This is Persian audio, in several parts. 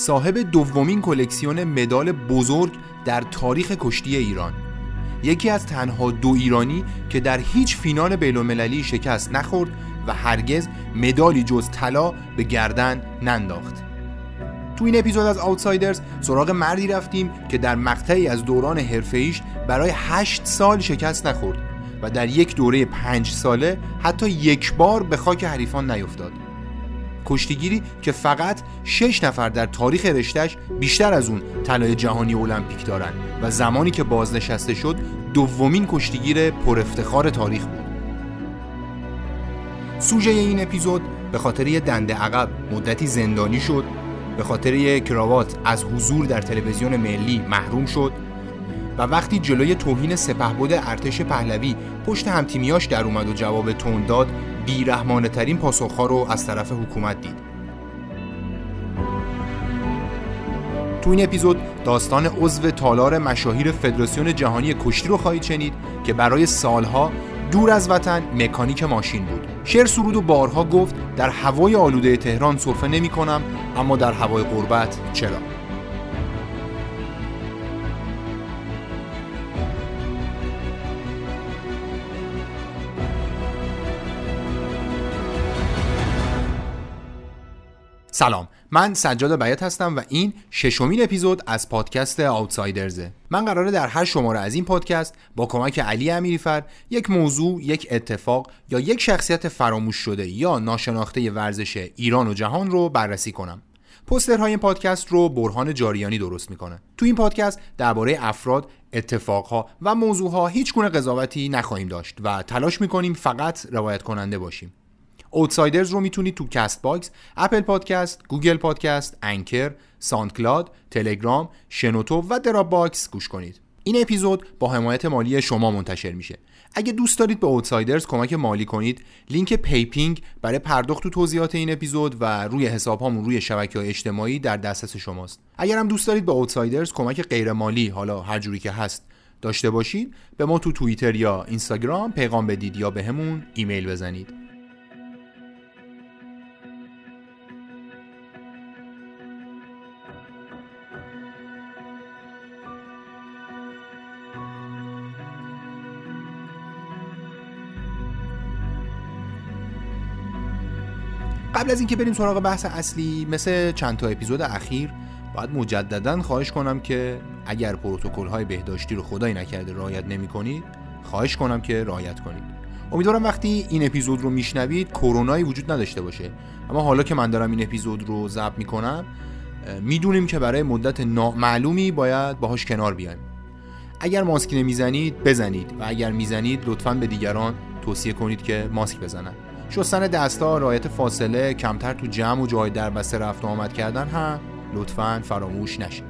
صاحب دومین کلکسیون مدال بزرگ در تاریخ کشتی ایران. یکی از تنها دو ایرانی که در هیچ فینال بین‌المللی شکست نخورد و هرگز مدالی جز طلا به گردن ننداخت. تو این اپیزود از آوتسایدرز سراغ مردی رفتیم که در مقطعی از دوران حرفه‌ایش برای 8 سال شکست نخورد و در یک دوره پنج ساله حتی یک بار به خاک حریفان نیفتاد. کشتیگیری که فقط 6 نفر در تاریخ رشتش بیشتر از اون طلای جهانی المپیک دارن و زمانی که بازنشسته شد دومین کشتیگیر پر افتخار تاریخ بود. سوژه این اپیزود به خاطر یه دنده عقب مدتی زندانی شد به خاطر یه کراوات از حضور در تلویزیون ملی محروم شد و وقتی جلوی توهین سپهبد ارتش پهلوی پشت همتیمیاش در اومد و جواب تون داد بیرحمانه ترین پاسخها رو از طرف حکومت دید. تو این اپیزود داستان عضو تالار مشاهیر فدراسیون جهانی کشتی رو خواهید شنید که برای سالها دور از وطن مکانیک ماشین بود. شعر سرود و بارها گفت در هوای آلوده تهران سرفه نمی کنم اما در هوای قربت چرا؟ سلام من سجاد بیات هستم و این ششمین اپیزود از پادکست آوتسایدرزه. من قراره در هر شماره از این پادکست با کمک علی امیریفر یک موضوع یک اتفاق یا یک شخصیت فراموش شده یا ناشناخته ورزش ایران و جهان رو بررسی کنم. پوسترهای این پادکست رو برهان جاریانی درست می‌کنه. تو این پادکست درباره افراد اتفاقها و موضوعها هیچ گونه قضاوتی نخواهیم داشت و تلاش می‌کنیم فقط روایت کننده باشیم. Outsiders رو می‌تونید تو Castbox، Apple Podcast، Google Podcast، Anchor، SoundCloud، تلگرام، شنوتو و Dropbox گوش کنید. این اپیزود با حمایت مالی شما منتشر میشه. اگه دوست دارید به Outsiders کمک مالی کنید، لینک PayPing برای پرداخت تو توضیحات این اپیزود و روی حساب هامون روی شبکه های اجتماعی در دسترس شماست. اگر هم دوست دارید به Outsiders کمک غیر مالی حالا هر جوری که هست داشته باشید، به ما تو توییتر یا اینستاگرام پیغام بدید یا بهمون یه ایمیل بزنید. قبل از اینکه بریم سراغ بحث اصلی مثل چند تا اپیزود اخیر باید مجددا خواهش کنم که اگر پروتکل های بهداشتی رو خدایی نکرده رعایت نمی کنید خواهش کنم که رعایت کنید. امیدوارم وقتی این اپیزود رو میشنوید کرونایی وجود نداشته باشه. اما حالا که من دارم این اپیزود رو ضبط می‌کنم می‌دونیم که برای مدت نامعلومی باید باهاش کنار بیایم. اگر ماسک نمی‌زنید بزنید. و اگر می‌زنید لطفا به دیگران توصیه کنید که ماسک بزنند شستن دستا رایت فاصله کمتر تو جمع و جای در بسته رفت و آمد کردن هم لطفا فراموش نشه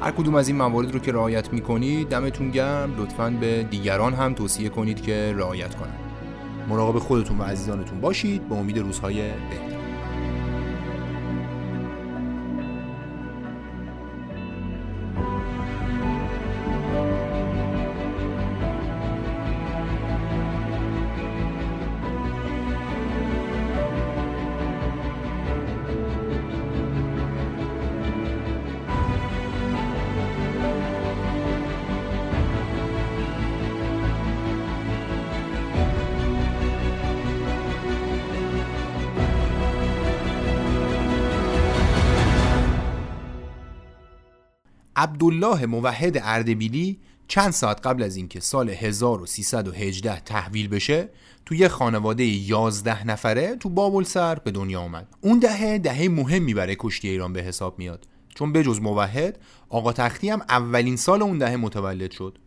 هر کدوم از این موارد رو که رعایت می‌کنید دمتون گرم. لطفا به دیگران هم توصیه کنید که رعایت کنند مراقب خودتون و عزیزانتون باشید. به امید روزهای بهتر. عبدالله موحد اردبیلی چند ساعت قبل از اینکه سال 1318 تحویل بشه تو یه خانواده 11 نفره تو بابل سر به دنیا آمد اون دهه دهه مهمی برای کشتی ایران به حساب میاد. چون بجز موحد آقا تختی هم اولین سال اون دهه متولد شد.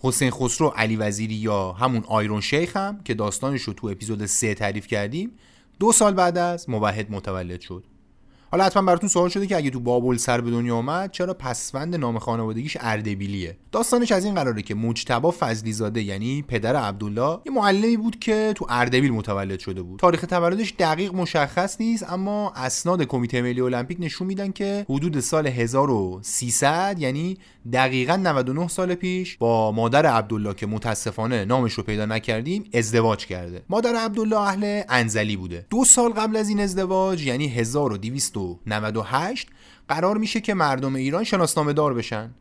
حسین خسرو علی وزیری یا همون آیرون شیخ هم که داستانش رو تو اپیزود 3 تعریف کردیم دو سال بعد از موحد متولد شد. حالا حتما براتون سوال شده که اگه تو بابل سر به دنیا آمد چرا پسوند نام خانوادگیش اردبیلیه؟ داستانش از این قراره که مجتبا فضلی زاده یعنی پدر عبدالله یه معلمی بود که تو اردبیل متولد شده بود. تاریخ تولدش دقیق مشخص نیست اما اسناد کمیته ملی المپیک نشون میدن که حدود سال 1300 یعنی دقیقا 99 سال پیش با مادر عبدالله که متاسفانه نامش رو پیدا نکردیم ازدواج کرده. مادر عبدالله اهل انزلی بوده. دو سال قبل از این ازدواج یعنی 1200 1398 قرار میشه که مردم ایران شناسنامه دار بشن.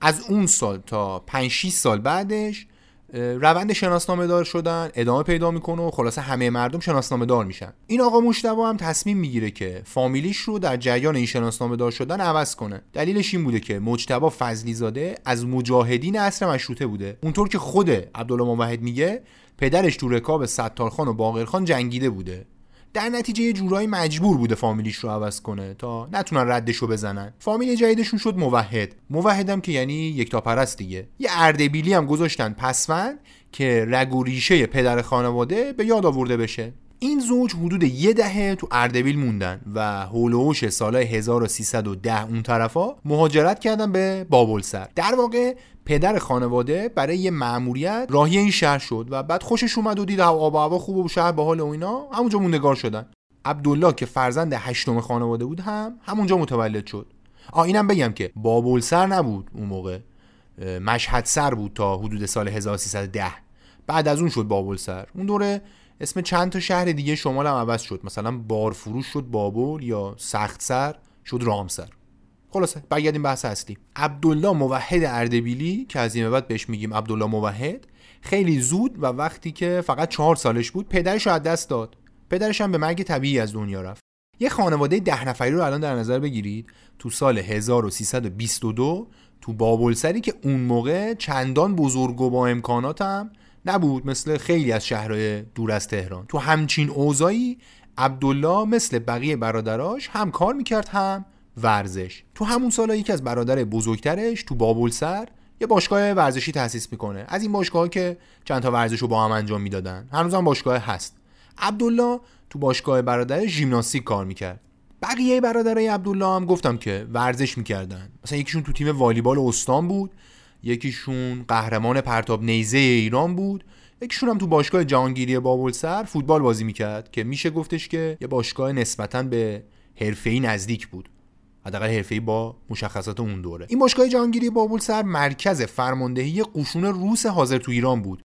از اون سال تا 5 6 سال بعدش روند شناسنامه دار شدن ادامه پیدا می‌کنه و خلاصه همه مردم شناسنامه دار میشن. این آقا مشتبه هم تصمیم می‌گیره که فامیلیش رو در جریان این شناسنامه دار شدن عوض کنه. دلیلش این بوده که مجتبا فضلی زاده از مجاهدین عصر مشروطه بوده. اونطور که خود عبدالله موحد میگه پدرش تو رکاب ستارخان و باقرخان جنگیده بوده. در نتیجه یه جورایی مجبور بوده فامیلیش رو عوض کنه تا نتونن ردشو بزنن. فامیل جدیدشون شد موحد. موحدم که یعنی یک تا پرست دیگه. یه اردبیلی هم گذاشتن پسوند که رگ و ریشه پدر خانواده به یاد آورده بشه. این زوج حدود یه دهه تو اردبیل موندن و هولوش سال 1310 اون طرفا مهاجرت کردن به بابلسر. در واقع پدر خانواده برای یه مأموریت راهی این شهر شد و بعد خوشش اومد و دید آب و هوا خوب و شهر حال و اینا. همونجا موندگار شدن. عبدالله که فرزند هشتم خانواده بود هم همونجا متولد شد. آ اینم بگم که بابلسر نبود اون موقع. مشهد سر بود تا حدود سال 1310 بعد از اون شد بابلسر اون دوره اسم چند تا شهر دیگه شمال هم عوض شد. مثلا بارفروش شد بابل یا سخت سر شد رامسر. خلاصه برگردیم بحث اصلی. عبدالله موحد اردبیلی که از این بعد بهش میگیم عبدالله موحد خیلی زود و وقتی که فقط چهار سالش بود پدرش رو از دست داد. پدرش هم به مرگ طبیعی از دنیا رفت. یه خانواده ده نفری رو الان در نظر بگیرید. تو سال 1322 تو بابلسری که اون موقع چندان بزرگ و با امکانات هم نبود مثل خیلی از شهرهای دور از تهران. تو همچین اوضاعی عبدالله مثل بقیه برادراش هم کار می‌کرد هم ورزش. تو همون سالا یکی از برادر بزرگترش تو بابلسر یه باشگاه ورزشی تأسیس می‌کنه. از این باشگاه که چند تا ورزش رو با هم انجام می‌دادن. هنوز هم باشگاه هست. عبدالله تو باشگاه برادر ژیمناستیک کار می‌کرد. بقیه برادرای عبدالله هم گفتم که ورزش می‌کردن. مثلا یکیشون تو تیم والیبال استان بود یکیشون قهرمان پرتاب نیزه ایران بود یکیشون هم تو باشگاه جهانگیری بابلسر فوتبال بازی می‌کرد که میشه گفتش که یه باشگاه نسبتا به حرفه‌ای نزدیک بود. حداقل حرفه‌ای با مشخصات اون دوره. این باشگاه جهانگیری بابلسر مرکز فرماندهی قشون روس حاضر تو ایران بود.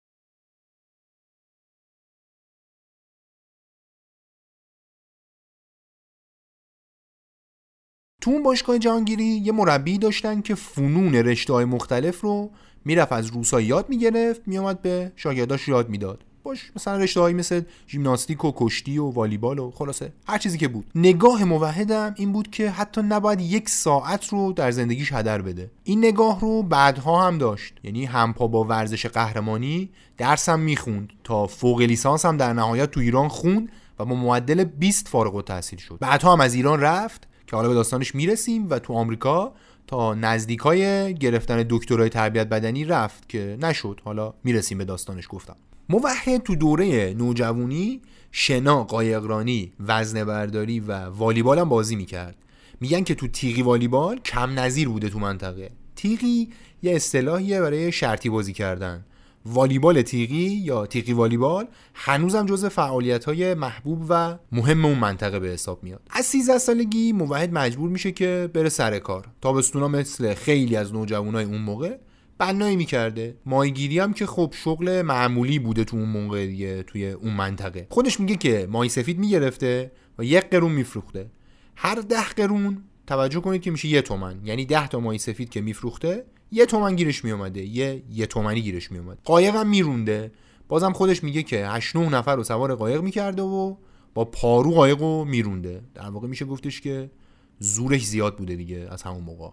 تو اون باشگاه جهانگیری یه مربی داشتن که فنون رشته های مختلف رو می‌رفت از روسا یاد می‌گرفت میامد به شاگرداش یاد می‌داد. باش مثلا رشته هایی مثل ژیمناستیک و کشتی و والیبال و خلاصه هر چیزی که بود. نگاه موحدم این بود که حتی نباید یک ساعت رو در زندگیش هدر بده. این نگاه رو بعدها هم داشت. یعنی همپا با ورزش قهرمانی درسم می‌خوند تا فوق لیسانس هم در نهایت تو ایران خوند و با معدل 20 فارغ التحصیل شد. بعدها هم از ایران رفت که حالا به داستانش می‌رسیم و تو آمریکا تا نزدیکای گرفتن دکترای تربیت بدنی رفت که نشد. حالا می‌رسیم به داستانش گفتم. موحد تو دوره نوجوانی شنا قایقرانی وزنه برداری و والیبال هم بازی می‌کرد. میگن که تو تیغی والیبال کم نظیر بوده تو منطقه. تیغی یه اصطلاحیه برای شرطی بازی کردن. والیبال تیغی یا تیغی والیبال هنوزم جز فعالیت های محبوب و مهم اون منطقه به حساب میاد. از 13 سالگی موحد مجبور میشه که بره سر کار. تابستونا مثل خیلی از نوجوانای اون موقع بنایی می‌کرده. مایگیری هم که خب شغل معمولی بوده تو اون موقع دیگه توی اون منطقه. خودش میگه که مای سفید می‌گرفته و یک قرون میفروخته. هر ده قرون توجه کنید که میشه یه تومن. یعنی ده تا مای سفید که میفروخته یه تومن گیرش میومده یه یه تومنی گیرش میومده قایق هم میرونده. بازم خودش میگه که 8 9 نفر رو سوار قایق می‌کرده و با پارو قایق رو میرونده. در واقع میشه گفتش که زورش زیاد بوده دیگه از همون موقع.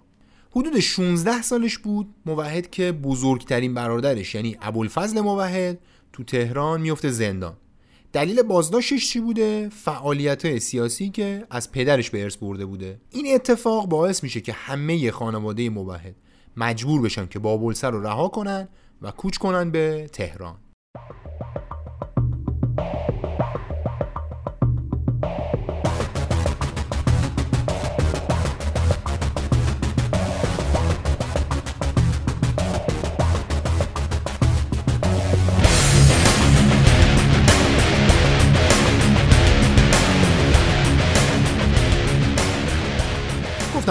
حدود 16 سالش بود موحد که بزرگترین برادرش یعنی ابوالفضل موحد تو تهران میفته زندان. دلیل بازداشتش چی بوده؟ فعالیت سیاسی که از پدرش به ارث برده بوده. این اتفاق باعث میشه که همه خانواده موحد مجبور بشن که بابلسر رو رها کنن و کوچ کنن به تهران.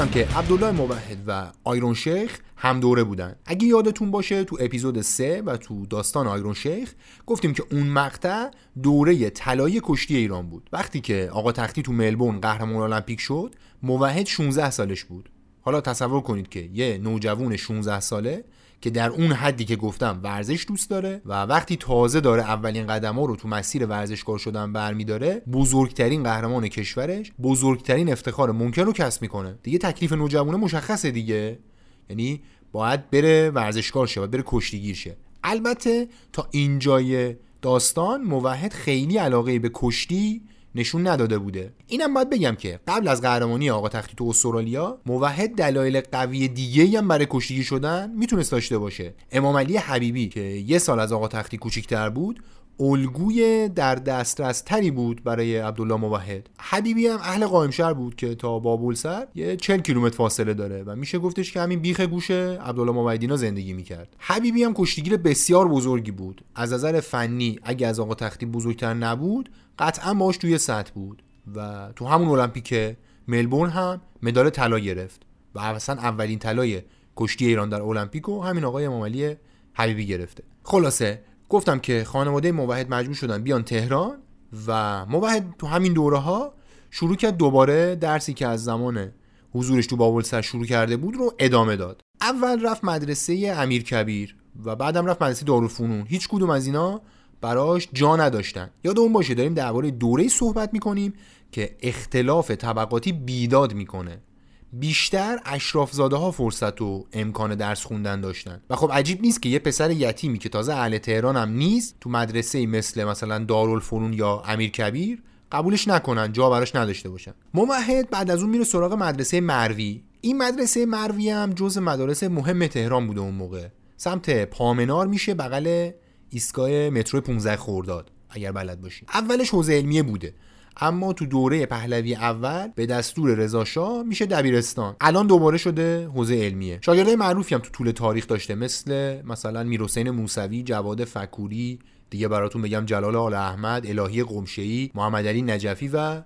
گفتم که عبدالله موحد و آیرون شیخ هم دوره بودن. اگه یادتون باشه تو اپیزود 3 و تو داستان آیرون شیخ گفتیم که اون مقطع دوره طلایی کشتی ایران بود. وقتی که آقا تختی تو ملبورن قهرمان المپیک شد موحد 16 سالش بود. حالا تصور کنید که یه نوجوان 16 ساله که در اون حدی که گفتم ورزش دوست داره و وقتی تازه داره اولین قدم ها رو تو مسیر ورزشکار شدن برمیداره بزرگترین قهرمان کشورش بزرگترین افتخار ممکن رو کسب می‌کنه. دیگه تکلیف نوجوانه مشخصه دیگه. یعنی باید بره ورزشکار شه باید بره کشتیگیر شه. البته تا اینجای داستان موحد خیلی علاقه به کشتی نشون نداده بوده. اینم باید بگم که قبل از قهرمانی آقا تختی تو استرالیا موحد دلایل قوی دیگه هم برای کشتیگیر شدن می‌تونست داشته باشه. امام علی حبیبی که یه سال از آقا تختی کوچیکتر بود الگوی در دسترس تری بود برای عبدالله موحد. حبیبی هم اهل قائمشهر بود که تا بابول سر یه 40 کیلومتر فاصله داره و میشه گفتش که همین بیخ گوشه عبدالله موحدینا زندگی می‌کرد. حبیبی هم کشتیگیر بسیار بزرگی بود. از نظر فنی اگه از آقا تختی بزرگتر نبود قطعا باش توی سطح بود و تو همون المپیک ملبورن هم مدال طلا گرفت و اصلا اولین طلای کشتی ایران در المپیک و همین آقای امامعلی حبیبی گرفته. خلاصه گفتم که خانواده موحد مجبور شدن بیان تهران و موحد تو همین دوره ها شروع کرد دوباره درسی که از زمان حضورش تو بابل سر شروع کرده بود رو ادامه داد. اول رفت مدرسه امیر کبیر و بعدم رفت مدرسه دارالفنون. هیچ کدوم از اینا براش جا نداشتن. یاد اون باشه داریم درباره دوره صحبت می‌کنیم که اختلاف طبقاتی بیداد می‌کنه. بیشتر اشراف زاده ها فرصت و امکان درس خوندن داشتن. و خب عجیب نیست که یه پسر یتیمی که تازه اهل تهران هم نیست تو مدرسه مثل مثلا دارالفنون یا امیر کبیر قبولش نکنن جا براش نداشته باشن. ممهد بعد از اون میره سراغ مدرسه مروی. این مدرسه مروی هم جز مدارس مهم تهران بوده اون موقع. سمت پامنار میشه بغل ایستگاه مترو 15 خورداد اگر بلد باشی اولش حوزه علمیه بوده اما تو دوره پهلوی اول به دستور رضا میشه دبیرستان. الان دوباره شده حوزه علمیه. شاگردای معروفی هم تو طول تاریخ داشته مثل مثلا میرحسین موسوی جواد فکوری دیگه براتون بگم جلال آل احمد الهی قمشه‌ای محمد علی نجفی و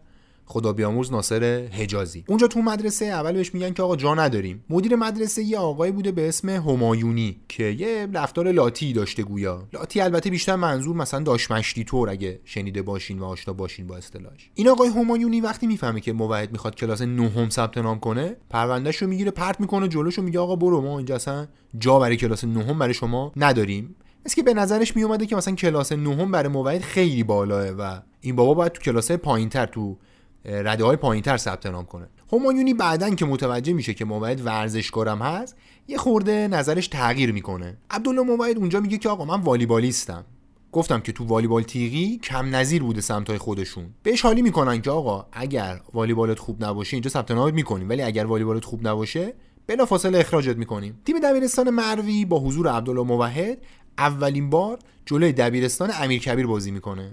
خدا بیامرز ناصر حجازی. اونجا تو مدرسه اول بهش میگن که آقا جا نداریم. مدیر مدرسه یه آقایی بوده به اسم همایونی که یه رفتار لاتی داشته گویا. لاتی البته بیشتر منظور مثلا داش مشتی طور اگه شنیده باشین و آشنا باشین با اصطلاحش. این آقای همایونی وقتی می‌فهمه که موحد می‌خواد کلاس نهم ثبت نام کنه پروندهش رو می‌گیره پرت می‌کنه جلوشو میگه آقا برو ما اینجا اصلا جا برای کلاس نهم برای شما نداریم. است که به نظرش میومده که مثلا کلاس نهم برای موحد خیلی بالاه و این بابا باید تو کلاس پایینتر تو رده های پایین تر ثبت نام کنه. همایونی بعدا که متوجه میشه که موعد ورزشکارم هست یه خورده نظرش تغییر می‌کنه. عبدالله موعد اونجا میگه که آقا من والیبالیستم. گفتم که تو والیبال تیغی کم نظیر بوده سمتای خودشون. بهش حالی می‌کنن که آقا اگر والیبالت خوب نباشه اینجا ثبت نام می‌کنیم. ولی اگر والیبالت خوب نباشه بلا فاصله اخراجت می‌کنیم. تیم دبیرستان مروی با حضور عبدالله موحد اولین بار جلوی دبیرستان امیرکبیر بازی می‌کنه.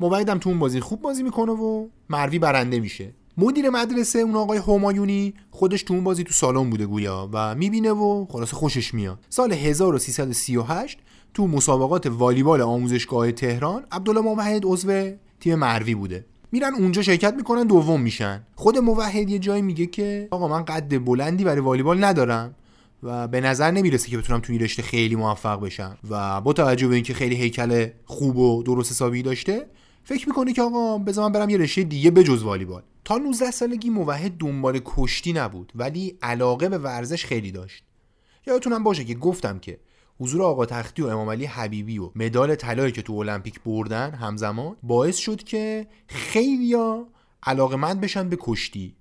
موعدم تو اون بازی خوب بازی می‌کنه و مروی برنده میشه. مدیر مدرسه اون آقای همایونی خودش تو اون بازی تو سالن بوده گویا و می‌بینه و خلاص خوشش میاد. سال 1338 تو مسابقات والیبال آموزشگاه تهران عبدالله موحد عضو تیم مروی بوده. میرن اونجا شرکت می‌کنن دوم میشن. خود موحد یه جایی میگه که آقا من قد بلندی برای والیبال ندارم و به نظر نمی‌رسه که بتونم تو این رشته خیلی موفق بشم. و با توجه به اینکه خیلی هیکل خوب و درست حسابی داشته فکر می‌کنه که آقا بذار من برم یه رشته دیگه بجز والیبال. تا 19 سالگی موحد دنبال کشتی نبود ولی علاقه به ورزش خیلی داشت. یادتونم باشه که گفتم که حضور آقا تختی و امام علی حبیبی و مدال طلایی که تو المپیک بردن همزمان باعث شد که خیلیا علاقمند بشن به کشتی.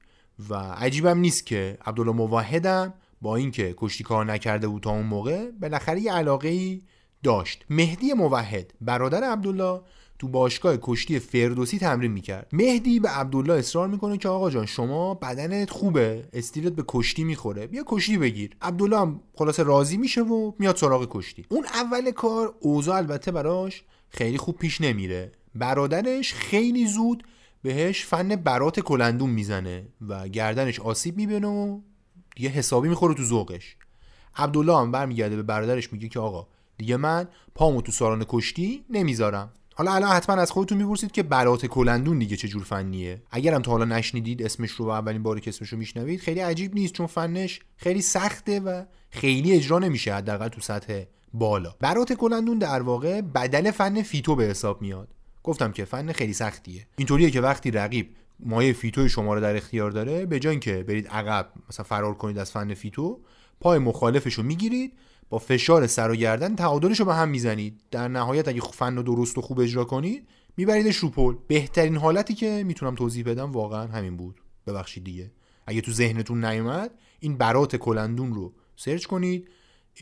و عجیبم نیست که عبدالله موحدم با اینکه کشتی کار نکرده بود تا اون موقع بالاخره یه علاقه ای داشت. مهدی موحد برادر عبدالله تو باشگاه کشتی فردوسی تمرین می‌کرد. مهدی به عبدالله اصرار می‌کنه که آقا جان شما بدنت خوبه استیلت به کشتی می‌خوره. بیا کشتی بگیر. عبدالله هم خلاص راضی میشه و میاد سراغ کشتی. اون اول کار اوضاع البته براش خیلی خوب پیش نمیره. برادرش خیلی زود بهش فن برات کلندون می‌زنه و گردنش آسیب می‌بینه و دیگه حسابی می‌خوره تو ذوقش. عبدالله هم برمیگرده به برادرش میگه که آقا دیگه من پامو تو سالن کشتی نمی‌ذارم. حالا الان حتما از خودتون می‌پرسید که برات کلندون دیگه چه جور فنیه؟ اگرم تا حالا نشنیدید اسمش رو و اولین باری که اسمش رو میشنوید خیلی عجیب نیست چون فنش خیلی سخته و خیلی اجرا نمیشه حداقل تو سطح بالا. برات کلندون در واقع بدل فن فیتو به حساب میاد. گفتم که فن خیلی سختیه. اینطوریه که وقتی رقیب مایه فیتو شما رو در اختیار داره به جای اینکه برید عقب مثلا فرار کنید از فن فیتو پای مخالفش رو می‌گیرید با فشار سر و گردن تعادلش رو به هم می‌زنید. در نهایت اگه فن رو درست و خوب اجرا کنید میبریدش رو بهترین حالتی که می‌تونم توضیح بدم واقعا همین بود. ببخشید دیگه. اگه تو ذهنتون نیومد این برات کلندون رو سرچ کنید.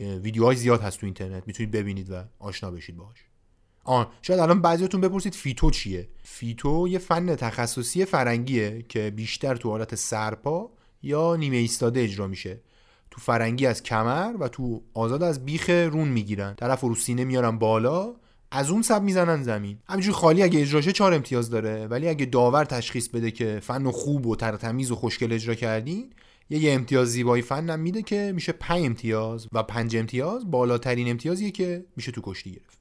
ویدیوهای زیاد هست تو اینترنت. می‌تونید ببینید و آشنا بشید باهاش. آن شاید الان بعضیاتون بپرسید فیتو چیه؟ فیتو یه فن تخصصی فرنگیه که بیشتر تو حالت سرپا یا نیمه ایستاده اجرا میشه. فرنگی از کمر و تو آزاد از بیخ رون می‌گیرن. طرف رو سینه میارن بالا از اون سمت می‌زنن زمین. همینجوری خالی اگه اجرا شه چهار امتیاز داره ولی اگه داور تشخیص بده که فن خوب و ترتمیز و خوشگل اجرا کردین یه, امتیاز زیبایی فنم میده که میشه 5 امتیاز و 5 امتیاز بالاترین امتیازیه که میشه تو کشتی گرفت.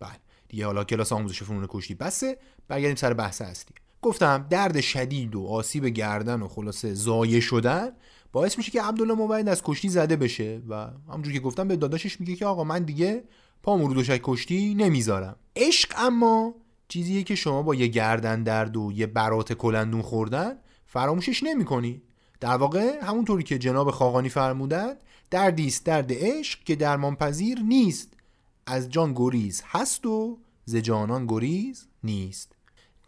بله دیگه حالا کلاس آموزش فنون کشتی بسه برگردیم سر بحث هستی گفتم درد شدید و آسیب گردن و خلاصه زایه شدن باعث میشه که عبدالله موعد از کشتی زده بشه و همونجور که گفتم به داداشش میگه که آقا من دیگه پام رو دوشک کشتی نمی‌ذارم. عشق اما چیزیه که شما با یه گردن درد و یه برات کلندون خوردن فراموشش نمی‌کنی. در واقع همونطوری که جناب خاقانی فرمودند دردی است درد عشق که درمان پذیر نیست. از جان گریز هست و ز جانان گریز نیست.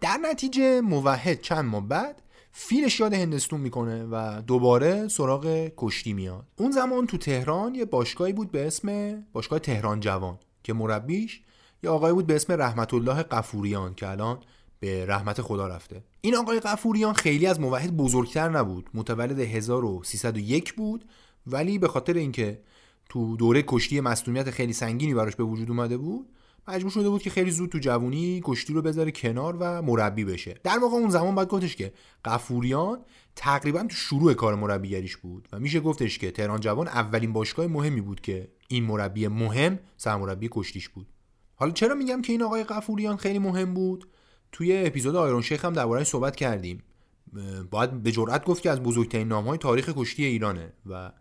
در نتیجه موحد چند ماه بعد فیلش یاد هندستون می‌کنه و دوباره سراغ کشتی میاد. اون زمان تو تهران یه باشگاهی بود به اسم باشگاه تهران جوان که مربیش یه آقای بود به اسم رحمت الله قفوریان که الان به رحمت خدا رفته. این آقای قفوریان خیلی از موحد بزرگتر نبود. متولد 1301 بود ولی به خاطر اینکه تو دوره کشتی مصونیت خیلی سنگینی براش به وجود اومده بود مجبور شده بود که خیلی زود تو جوونی کشتی رو بذاره کنار و مربی بشه. در واقع اون زمان باید گفتش که قفوریان تقریبا تو شروع کار مربیگریش بود و میشه گفتش که تهران جوان اولین باشگاه مهمی بود که این مربی مهم سرمربی کشتیش بود. حالا چرا میگم که این آقای قفوریان خیلی مهم بود؟ توی اپیزود آیرون شیخ هم دربارهش صحبت کردیم. باید به جرئت گفت که از بزرگترین نامهای تاریخ کشتی ایرانه و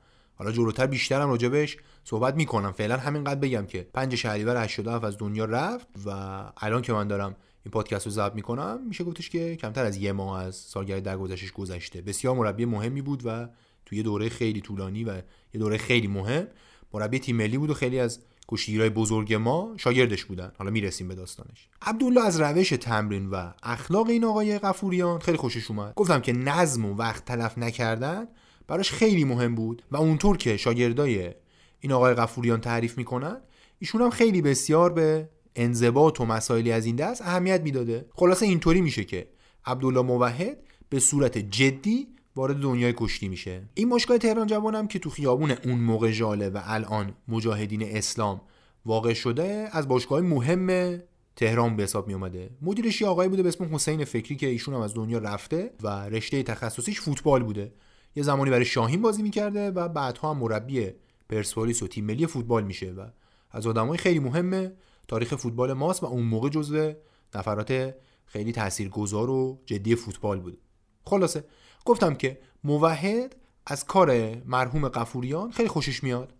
حالا جلوتر بیشترم راجبش صحبت می‌کنم. فعلا همینقدر بگم که پنج شهریور 87 از دنیا رفت و الان که من دارم این پادکست رو ضبط می‌کنم میشه گفتش که کمتر از یه ماه از سالگرد درگذشتش گذشته. بسیار مربی مهمی بود و توی یه دوره خیلی طولانی و یه دوره خیلی مهم. مربی تیم ملی بود و خیلی از کشتیگیرای بزرگ ما شاگردش بودن. حالا می‌رسیم به داستانش. عبدالله از روش تمرین و اخلاق این آقای قفوریان خیلی خوشش اومد. گفتم که نظم و وقت تلف نکردن براش خیلی مهم بود و اونطور که شاگردای این آقای قفوریان تعریف می‌کنن ایشون هم خیلی بسیار به انضباط و مسائلی از این دست اهمیت می‌داده. خلاصه اینطوری میشه که عبدالله موحد به صورت جدی وارد دنیای کشتی میشه. این مشکل تهران جوانم که تو خیابون اون موقع جاله و الان مجاهدین اسلام واقع شده از باشگاه مهم تهران به حساب می اومده مدیرش یه بوده به اسم حسین فکری که ایشون هم از دنیا رفته و رشته تخصصیش فوتبال بوده. یه زمانی برای شاهین بازی می‌کرده و بعدها هم مربی پرسپولیس و تیم ملی فوتبال میشه و از آدمای خیلی مهم تاریخ فوتبال ماست و اون موقع جزو نفرات خیلی تاثیرگذار و جدی فوتبال بود. خلاصه گفتم که موحد از کار مرحوم قفوریان خیلی خوشش میاد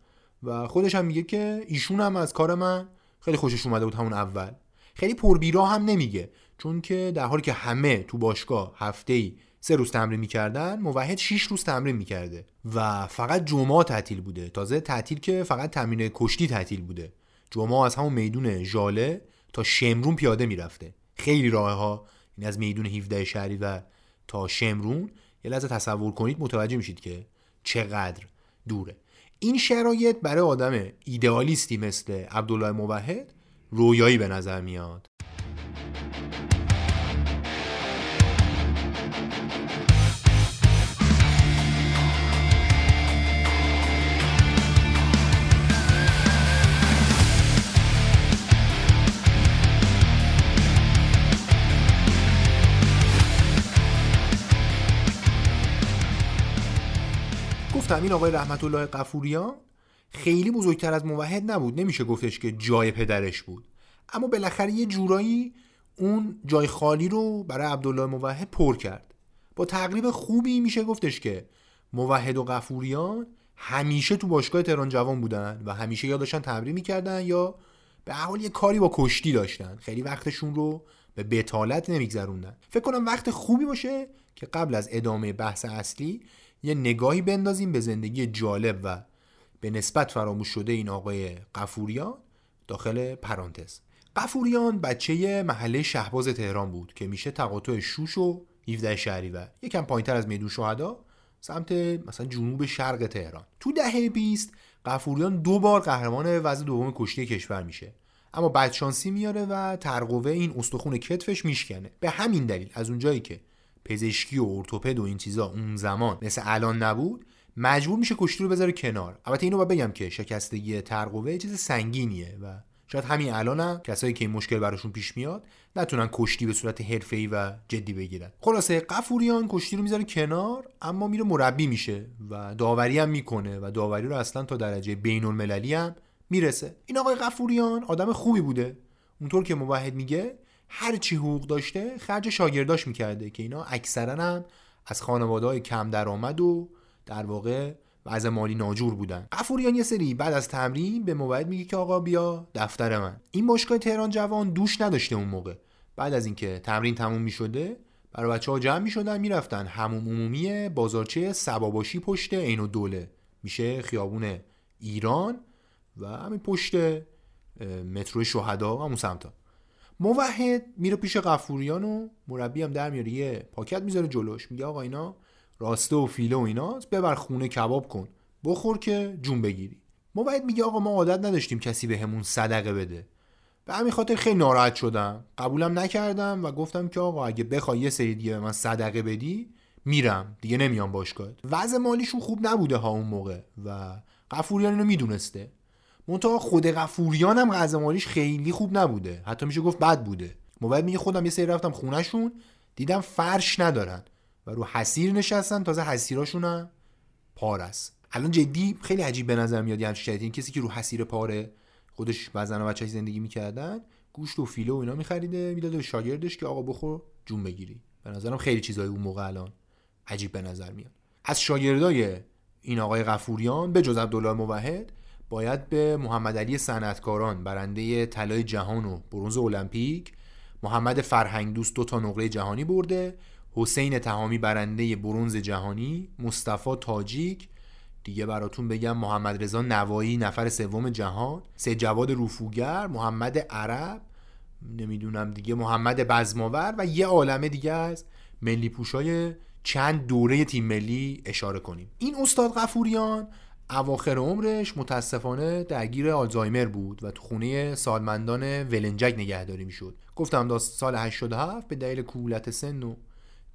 و خودش هم میگه که ایشون هم از کار من خیلی خوشش اومده بود همون اول. خیلی پربیرا هم نمیگه چون که در حالی که همه تو باشگاه هفته ای سه روز تمرین می‌کردن موحد 6 روز تمرین می‌کرده و فقط جمعه تعطیل بوده. تازه تعطیل که فقط تمرین کشتی تعطیل بوده. جمعه از همون میدون ژاله تا شمرون پیاده می‌رفته. خیلی راه ها این از میدون 17 شهری و تا شمرون یه لحظه تصور کنید متوجه میشید که چقدر دوره. این شرایط برای آدم ایدئالیستی مثل عبدالله موحد رویایی به نظر میاد. گفتم این آقای رحمت الله قفوریان خیلی بزرگتر از موحد نبود. نمیشه گفتش که جای پدرش بود. اما بالاخره یه جورایی اون جای خالی رو برای عبدالله موحد پر کرد. با تقریب خوبی میشه گفتش که موحد و قفوریان همیشه تو باشگاه تهران جوان بودن و همیشه یا داشتن تمرین می‌کردن یا به حال یه کاری با کشتی داشتن. خیلی وقتشون رو به بتالت نمیگذروندن. فکر کنم وقت خوبی باشه که قبل از ادامه بحث اصلی یه نگاهی بندازیم به زندگی جالب و به نسبت فراموش شده این آقای قفوریان داخل پرانتز. قفوریان بچه محله شهباز تهران بود که میشه تقاطع شوش و 17 شهریور یکم پایینتر از میدون شهدا سمت مثلا جنوب شرق تهران. تو دهه 20 قفوریان دو بار قهرمان وضع دوم کشتی کشور میشه. اما بدشانسی میاره و ترقوه این استخون کتفش میشکنه. به همین دلیل از اونجایی که پزشکی و ارتوپد و این چیزا اون زمان مثل الان نبود مجبور میشه کشتی رو بذاره کنار. البته اینو باید بگم که شکستگی ترقوه چیز سنگینیه و شاید همین الان هم کسایی که این مشکل براشون پیش میاد نتونن کشتی به صورت حرفه‌ای و جدی بگیرن. خلاصه قفوریان کشتی رو می‌ذاره کنار اما میره مربی میشه و داوری هم می‌کنه و داوری رو اصلا تا درجه بین المللی هم می‌رسه. این آقای قفوریان آدم خوبی بوده. اونطور که موحد میگه هر چی حقوق داشته خرج شاگرداش می‌کرده که اینا اکثرا هم از خانواده های کم درآمد و در واقع وضع مالی ناجور بودن. قفوریان یه سری بعد از تمرین به موعد میگه که آقا بیا دفتر من. این باشگاه تهران جوان دوش نداشته اون موقع. بعد از اینکه تمرین تموم می‌شده برای بچه ها جمع می‌شدن می‌رفتن. همون عمومی بازارچه سباباشی پشت عین و دوله. میشه خیابون ایران و همین پشت مترو شهدا همون سمتا. موحد میره پیش قفوریان و مربی هم در میاره. یه پاکت می‌ذاره جلوش. میگه آقا اینا راسته و فیله و ایناست ببر خونه کباب کن. بخور که جون بگیری. موحد میگه آقا ما عادت نداشتیم کسی به همون صدقه بده. به همین خاطر خیلی ناراحت شدم. قبولم نکردم و گفتم که آقا اگه بخوای یه سری دیگه به من صدقه بدی میرم. دیگه نمیام باشگاهت. وضع مالیشون خوب نبوده ها اون موقع و قفوریان اینو می‌دونسته. منتها خود قفوریان هم وضع مالیش خیلی خوب نبوده. حتی میشه گفت بد بوده. موبایل میگه خودم یه سری رفتم خونهشون دیدم فرش ندارن. و رو حسیر نشستن تازه حسیراشون هم پار است. الان جدی خیلی عجیب به نظر میاد یه این کسی که رو حسیر پاره خودش بعضن و بچه‌اش زندگی می‌کردن گوشت و فیله و اینا میخریده می‌داده به شاگردش که آقا بخور جون بگیری. به نظرم خیلی چیزای اون موقع الان عجیب به نظر میاد. از شاگردای این آقای غفوریان به جز عبدالله موحد باید به محمد علی صنعتکاران برنده طلای جهان و برنز المپیک محمد فرهنگ دوست دو تا نقره جهانی برده حسین تهامی برنده برونز جهانی مصطفی تاجیک دیگه براتون بگم محمد رضا نوایی نفر سوم جهان سه جواد رفوگر محمد عرب نمی‌دونم دیگه محمد بزماور و یه عالمه دیگه از ملی پوشای چند دوره تیم ملی اشاره کنیم. این استاد غفوریان اواخر عمرش متاسفانه درگیر آلزایمر بود و تو خونه سالمندان ولنجک نگهداری می‌شد. گفتم دا سال 87 به دلیل کولت سن و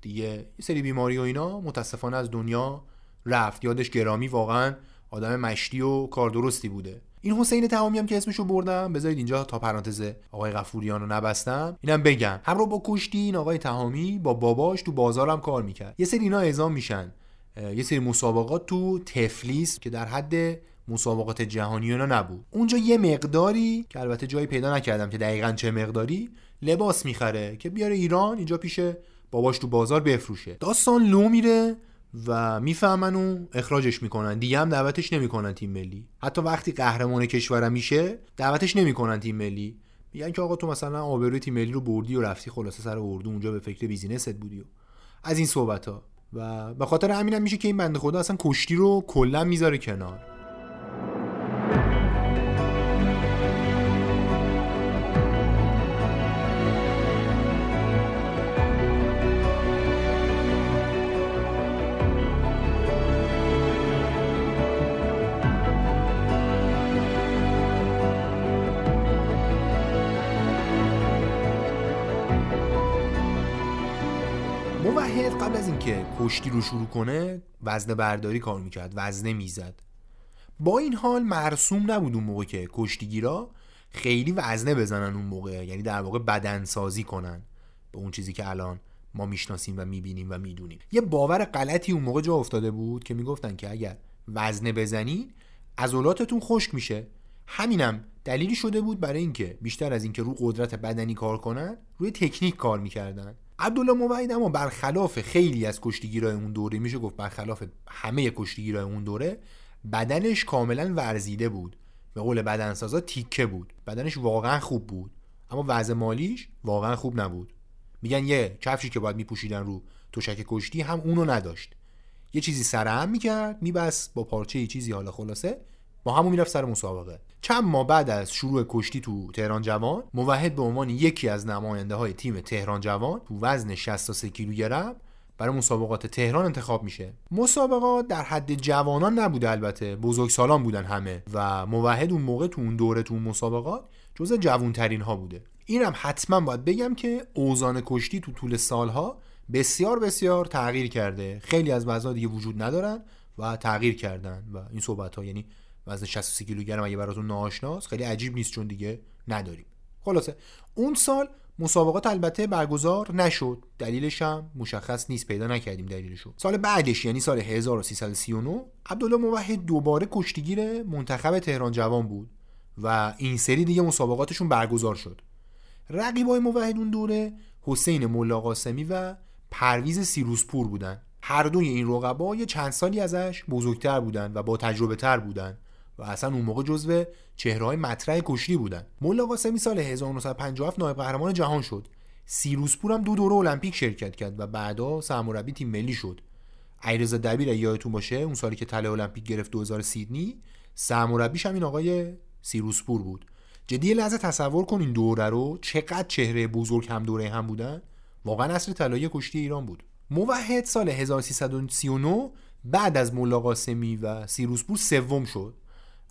دیگه یه سری بیماری و اینا متاسفانه از دنیا رفت. یادش گرامی واقعا آدم مشتی و کار درستی بوده. این حسین تمامی هم که اسمشو بردم بذارید اینجا تا پرانتز آقای غفوریان رو نبستم. اینم بگم. همراه با کشتی این آقای تهامی با باباش تو بازارم کار می‌کرد. یه سری اینا اعزام میشن. یه سری مسابقات تو تفلیس که در حد مسابقات جهانی اینا نبود. اونجا یه مقداری که البته جایی پیدا نکردم که دقیقا چه مقداری لباس می‌خره که بیاره ایران اینجا پیش باباش تو بازار بفروشه. داستان لو میره و می‌فهمن و اخراجش می‌کنن. دیگه هم دعوتش نمی‌کنن تیم ملی. حتی وقتی قهرمان کشورم میشه دعوتش نمی‌کنن تیم ملی. میگن که آقا تو مثلا آبروی تیم ملی رو بردی و رفتی خلاصه سر اردو اونجا به فکر بیزینست بودی و. از این صحبت ها و به خاطر همینم میشه که این بنده خدا اصلا کشتی رو کلا می‌ذاره کنار. کشتی رو شروع کنه وزنه برداری کار می‌کرد وزنه می‌زد. با این حال مرسوم نبود اون موقع که کشتیگیرا خیلی وزنه بزنن اون موقع یعنی در واقع بدن سازی کنن. به اون چیزی که الان ما می‌شناسیم و می‌بینیم و می‌دونیم. یه باور غلطی اون موقع جا افتاده بود که می‌گفتن که اگر وزنه بزنین عضلاتتون خشک میشه. همینم دلیلی شده بود برای اینکه بیشتر از اینکه رو قدرت بدنی کار کنن روی تکنیک کار می‌کردن. عبدالله موحد اما برخلاف خیلی از کشتیگیرای اون دوره میشه گفت برخلاف همه کشتیگیرای اون دوره بدنش کاملا ورزیده بود. به قول بدنسازا تیکه بود. بدنش واقعا خوب بود. اما وضع مالیش واقعا خوب نبود. میگن یه کفشی که باید میپوشیدن رو تشک کشتی هم اونو نداشت. یه چیزی سرهم می‌کرد میبست با پارچه چیزی حالا خلاصه با همون می‌رفت سر مسابقه. چند ماه بعد از شروع کشتی تو تهران جوان موحد به عنوان یکی از نماینده های تیم تهران جوان تو وزن 63 کیلوگرم برای مسابقات تهران انتخاب میشه. مسابقات در حد جوانان نبوده البته بزرگسالان بودن همه و موحد اون موقع تو اون دوره تو اون مسابقات جز جوانترین ها بوده. اینم حتما باید بگم که اوزان کشتی تو طول سالها بسیار بسیار تغییر کرده. خیلی از وزنها دیگه وجود ندارن و تغییر کردن و این صحبت ها یعنی وزن 63 کیلوگرم اگه براتون ناآشناست خیلی عجیب نیست چون دیگه نداریم. خلاصه اون سال مسابقات البته برگزار نشد. دلیلش هم مشخص نیست پیدا نکردیم دلیلشو. سال بعدش یعنی سال 1339 عبدالله موحد دوباره کشتیگیر منتخب تهران جوان بود و این سری دیگه مسابقاتشون برگزار شد. رقیبای موحد اون دوره حسین ملا قاسمی و پرویز سیروسپور بودن. هر دوی این رقبا یه چند سالی ازش بزرگتر بودن و با تجربه تر بودن. و اصلا اون موقع جزو چهرهای مطرح کشتی بودن. ملا قاسمی سال 1957 نایب قهرمان جهان شد. سیروسپور هم دو دوره المپیک شرکت کرد و بعدا سرمربی تیم ملی شد. ایرزا دبیر یادتون باشه اون سالی که طلای المپیک گرفت 2000 سیدنی سرمربیش هم این آقای سیروسپور بود. جدی لحظه تصور کن این دوره رو چقدر چهره بزرگ هم دوره هم بودن. واقعا اصل طلایی کشتی ایران بود. موحد سال 1339 بعد از ملا قاسمی و سیروسپور سوم شد.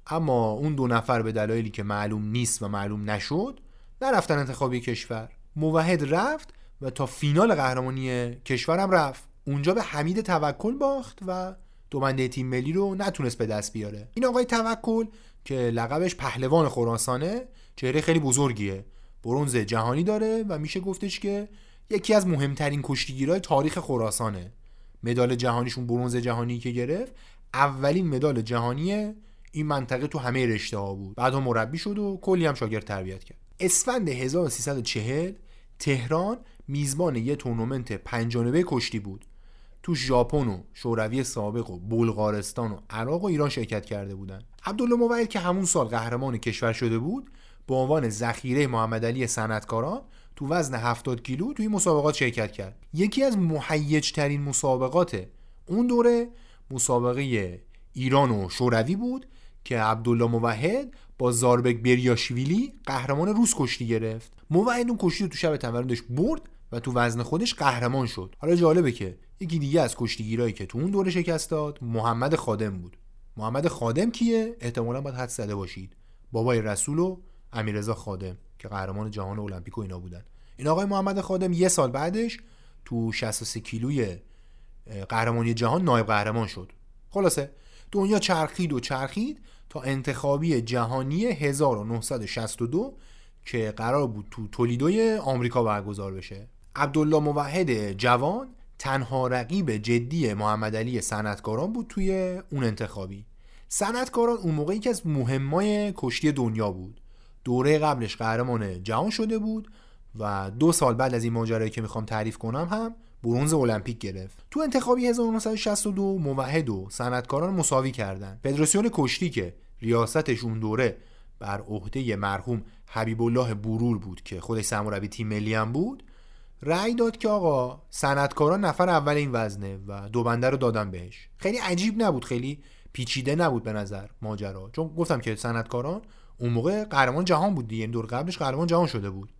اما اون دو نفر به دلایلی که معلوم نیست و معلوم نشد نرفتن انتخابی کشور. موحد رفت و تا فینال قهرمانی کشورم رفت. اونجا به حمید توکل باخت و دومنده تیم ملی رو نتونست به دست بیاره. این آقای توکل که لقبش پهلوان خراسانه چهره خیلی بزرگیه. برونز جهانی داره و میشه گفتش که یکی از مهمترین کشتیگیرهای تاریخ خراسانه. مدال جهانیشون برونز جهانی که گرفت اولین مدال جهانی این منطقه تو همه رشته ها بود. بعدها مربی شد و کلی هم شاگرد تربیت کرد. اسفند 1340 تهران میزبان یه تورنمنت پنجانبه کشتی بود. تو ژاپن و شوروی سابق و بلغارستان و عراق و ایران شرکت کرده بودن. عبدالله موعد که همون سال قهرمان کشور شده بود به عنوان ذخیره محمد علی صنعتکاران تو وزن 70 کیلو توی مسابقات شرکت کرد. یکی از مهیج ترین مسابقات اون دوره مسابقه ایران و شوروی بود. که عبدالله موحد با زاربک بریاشویلی قهرمان روس کشتی گرفت. موحد اون کشتی رو تو شب تولدش برد و تو وزن خودش قهرمان شد. حالا جالبه که یکی دیگه از کشتیگیرایی که تو اون دوره شکست داد محمد خادم بود. محمد خادم کیه؟ احتمالا باید حد زده باشید. بابای رسول و امیررضا خادم که قهرمان جهان المپیک و اینا بودن. این آقای محمد خادم یه سال بعدش تو 63 کیلوی قهرمانی جهان نایب قهرمان شد. خلاصه دنیا چرخید و چرخید. انتخابی جهانی 1962 که قرار بود تو تولیدوی آمریکا برگزار بشه. عبدالله موحد جوان تنها رقیب جدی محمد علی صنعتکاران بود توی اون انتخابی. صنعتکاران اون موقع یکی از مهمای کشتی دنیا بود. دوره قبلش قهرمان جهان شده بود و دو سال بعد از این ماجرایی که می‌خوام تعریف کنم هم برونز المپیک گرفت. تو انتخابی 1962 موحد و صنعتکاران مساوی کردند فدراسیون کشتی که ریاستش اون دوره بر عهده مرحوم حبیب الله بورول بود که خودش سرمربی تیم ملی هم بود رأی داد که آقا صنعتکاران نفر اول این وزنه و دو بنده رو دادن بهش. خیلی عجیب نبود خیلی پیچیده نبود به نظر ماجرا. چون گفتم که صنعتکاران اون موقع قهرمان جهان بود دیگه دور قبلش قهرمان جهان شده بود.